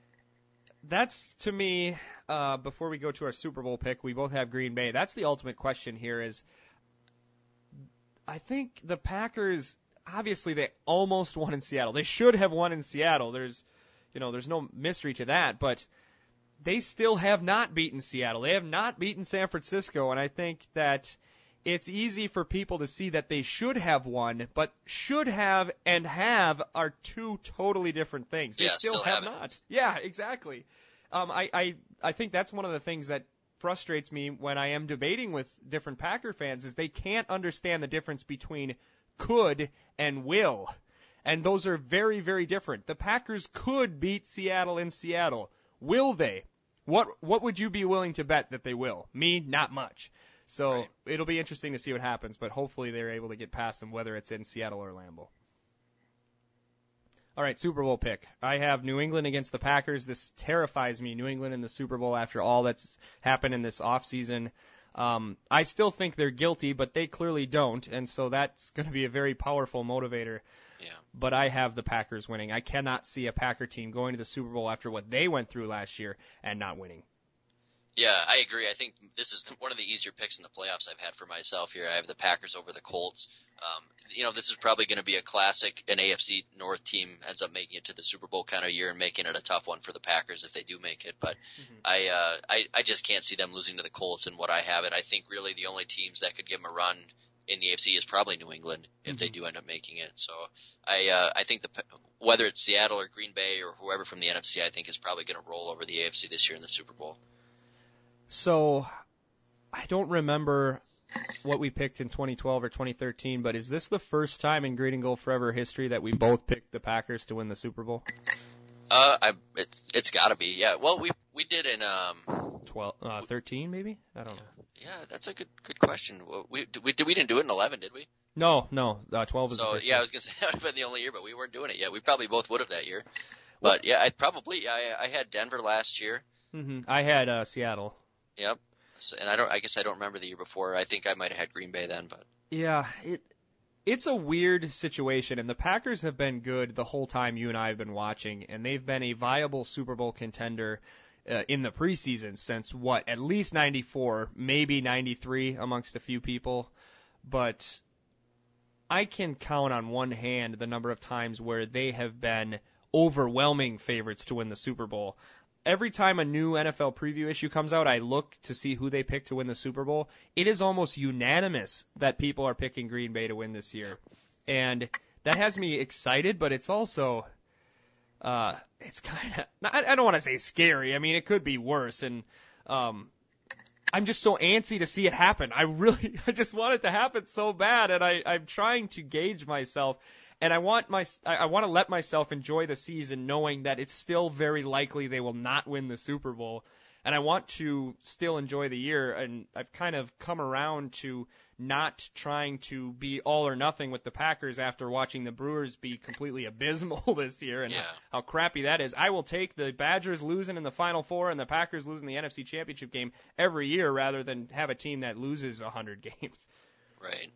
that's to me. Uh, before we go to our Super Bowl pick, we both have Green Bay. That's the ultimate question here. Is I think the Packers obviously they almost won in Seattle. They should have won in Seattle. There's you know there's no mystery to that, but they still have not beaten Seattle. They have not beaten San Francisco, and I think that it's easy for people to see that they should have won, but should have and have are two totally different things. They Yeah, still, still have haven't. not. Yeah, exactly. Um, I, I I think that's one of the things that frustrates me when I am debating with different Packer fans is they can't understand the difference between could and will. And those are very, very different. The Packers could beat Seattle in Seattle. Will they? What what would you be willing to bet that they will? Me, not much. So Right. it'll be interesting to see what happens, but hopefully they're able to get past them, whether it's in Seattle or Lambeau. All right, Super Bowl pick. I have New England against the Packers. This terrifies me. New England in the Super Bowl after all that's happened in this offseason. Um, I still think they're guilty, but they clearly don't, and so that's going to be a very powerful motivator. Yeah. But I have the Packers winning. I cannot see a Packer team going to the Super Bowl after what they went through last year and not winning. Yeah, I agree. I think this is one of the easier picks in the playoffs I've had for myself here. I have the Packers over the Colts. Um, you know, this is probably going to be a classic. An AFC North team ends up making it to the Super Bowl kind of year and making it a tough one for the Packers if they do make it. But I, uh, I, I just can't see them losing to the Colts and what I have it. I think really the only teams that could give them a run in the AFC is probably New England if they do end up making it. So I, uh, I think the whether it's Seattle or Green Bay or whoever from the NFC, I think is probably going to roll over the AFC this year in the Super Bowl. So I don't remember what we picked in 2012 or 2013, but is this the first time in Green and Gold Forever history that we both picked the Packers to win the Super Bowl? Uh, I, it's it's got to be. Yeah. Well, we we did in um. 12, uh, 13 maybe? I don't know. Yeah, that's a good good question. We we, did, we didn't do it in eleven, did we? No, no, uh, 12 is the So yeah, I was gonna [LAUGHS] say that would have been the only year, but we weren't doing it yet. We probably both would have that year. But yeah, I probably I I had Denver last year. Mm-hmm. I had uh, Seattle. Yep. So, and I don't. I guess I don't remember the year before. I think I might have had Green Bay then, but Yeah, it it's a weird situation, and the Packers have been good the whole time you and I have been watching, and they've been a viable Super Bowl contender uh, in the preseason since what at least '94, maybe '93, amongst a few people, but I can count on one hand the number of times where they have been overwhelming favorites to win the Super Bowl. Every time a new NFL preview issue comes out, I look to see who they pick to win the Super Bowl. It is almost unanimous that people are picking Green Bay to win this year. And that has me excited, but it's also uh it's [LAUGHS] kind of I, don't want to say scary. I mean, it could be worse and um I'm just so antsy to see it happen. I really, [LAUGHS] I just want it to happen so bad, and I, I'm trying to gauge myself, and I want my, I, I want to let myself enjoy the season, knowing that it's still very likely they will not win the Super Bowl, and I want to still enjoy the year, and I've kind of come around to not trying to be all or nothing with the Packers after watching the Brewers be completely abysmal [LAUGHS] this year and Yeah. how crappy that is. I will take the Badgers losing in the Final Four and the Packers losing the NFC Championship game every year rather than have a team that loses a 100 [LAUGHS] games. right.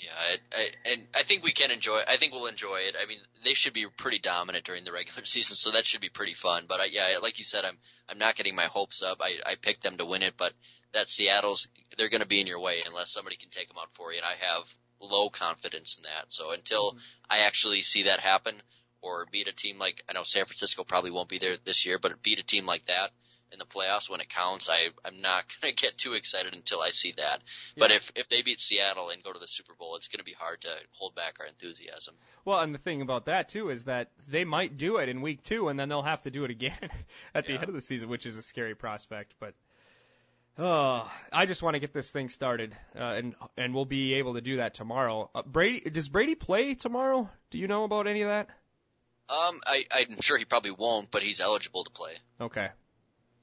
Yeah, I, I, and I think we can enjoy. I think we'll enjoy it. I mean, they should be pretty dominant during the regular [LAUGHS] season, so that should be pretty fun. But I, yeah, like you said, I'm I'm not getting my hopes up. I I picked them to win it, but that Seattle's they're going to be in your way unless somebody can take them out for you, and I have low confidence in that. So until mm-hmm. I actually see that happen, or beat a team like I know San Francisco probably won't be there this year, but beat a team like that in the playoffs when it counts. I I'm not [LAUGHS] gonna get too excited until I see that. Yeah. But if if they beat Seattle and go to the Super Bowl, it's gonna be hard to hold back our enthusiasm. Well, and the thing about that too is that they might do it in week two, and then they'll have to do it again [LAUGHS] at the yeah. end of the season, which is a scary prospect. But oh, I just want to get this thing started, uh, and and we'll be able to do that tomorrow. Uh, Brady does Brady play tomorrow? Do you know about any of that? Um, I, I'm sure he probably won't, but he's eligible to play. Okay.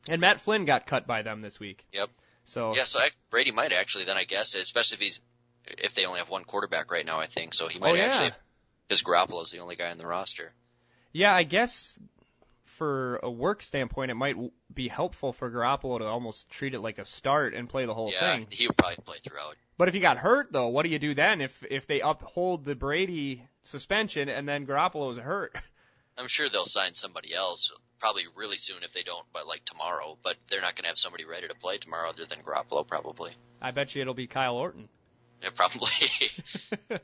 And Matt Flynn got cut by them this week. Yep. So yeah, so I, Brady might actually then I guess, especially if he's if they only have one quarterback right now, I think so he might oh, yeah. actually because Garoppolo's the only guy in the roster. Yeah, I guess for a work standpoint, it might be helpful for Garoppolo to almost treat it like a start and play the whole yeah, thing. he would probably play throughout. But if he got hurt though, what do you do then if if they uphold the Brady suspension and then Garoppolo is hurt? I'm sure they'll sign somebody else probably really soon if they don't, but like tomorrow. But they're not going to have somebody ready to play tomorrow other than Garoppolo, probably. I bet you it'll be Kyle Orton. Yeah, probably. [LAUGHS]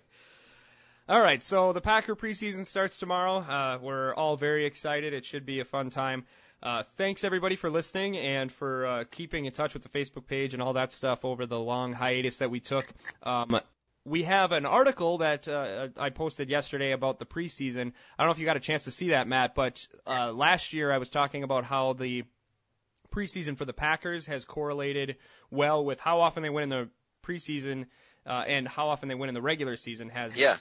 all right, so the Packer preseason starts tomorrow. Uh, we're all very excited. It should be a fun time. Uh, thanks everybody for listening and for uh, keeping in touch with the Facebook page and all that stuff over the long hiatus that we took. Um, we have an article that uh, I posted yesterday about the preseason. I don't know if you got a chance to see that, Matt, but uh, last year I was talking about how the preseason for the Packers has correlated well with how often they win in the preseason uh, and how often they win in the regular season. Has yeah,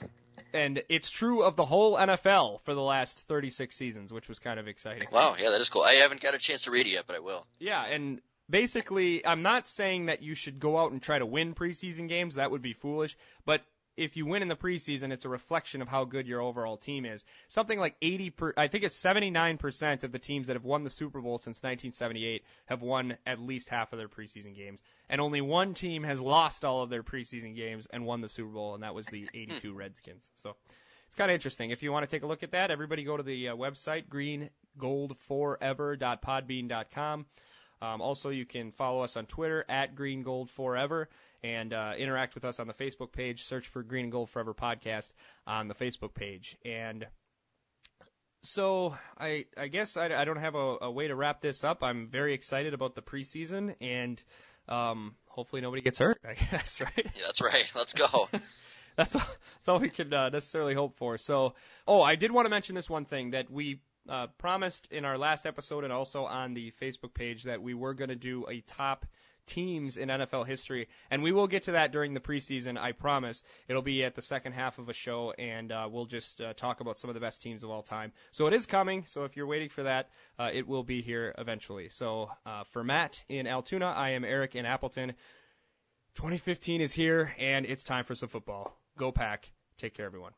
and it's true of the whole NFL for the last 36 seasons, which was kind of exciting. Wow, yeah, that is cool. I haven't got a chance to read it yet, but I will. Yeah, and basically, I'm not saying that you should go out and try to win preseason games. That would be foolish. But if you win in the preseason, it's a reflection of how good your overall team is. Something like 80 per, I think it's 79% of the teams that have won the Super Bowl since 1978 have won at least half of their preseason games. And only one team has lost all of their preseason games and won the Super Bowl, and that was the 82 Redskins. So it's kind of interesting. If you want to take a look at that, everybody go to the uh, website, greengoldforever.podbean.com. Um, also, you can follow us on Twitter at Green Gold Forever and uh, interact with us on the Facebook page. Search for Green and Gold Forever podcast on the Facebook page. And so I I guess I, I don't have a, a way to wrap this up. I'm very excited about the preseason and um, hopefully nobody gets hurt. I [LAUGHS] guess right. Yeah, that's right. Let's go. [LAUGHS] that's all, that's all we can uh, necessarily hope for. So, oh, I did want to mention this one thing that we uh, promised in our last episode and also on the Facebook page that we were going to do a top teams in NFL history, and we will get to that during the preseason. I promise. It'll be at the second half of a show, and uh, we'll just uh, talk about some of the best teams of all time. So it is coming. So if you're waiting for that, uh, it will be here eventually. So uh, for Matt in Altoona, I am Eric in Appleton. 2015 is here, and it's time for some football. Go Pack. Take care, everyone.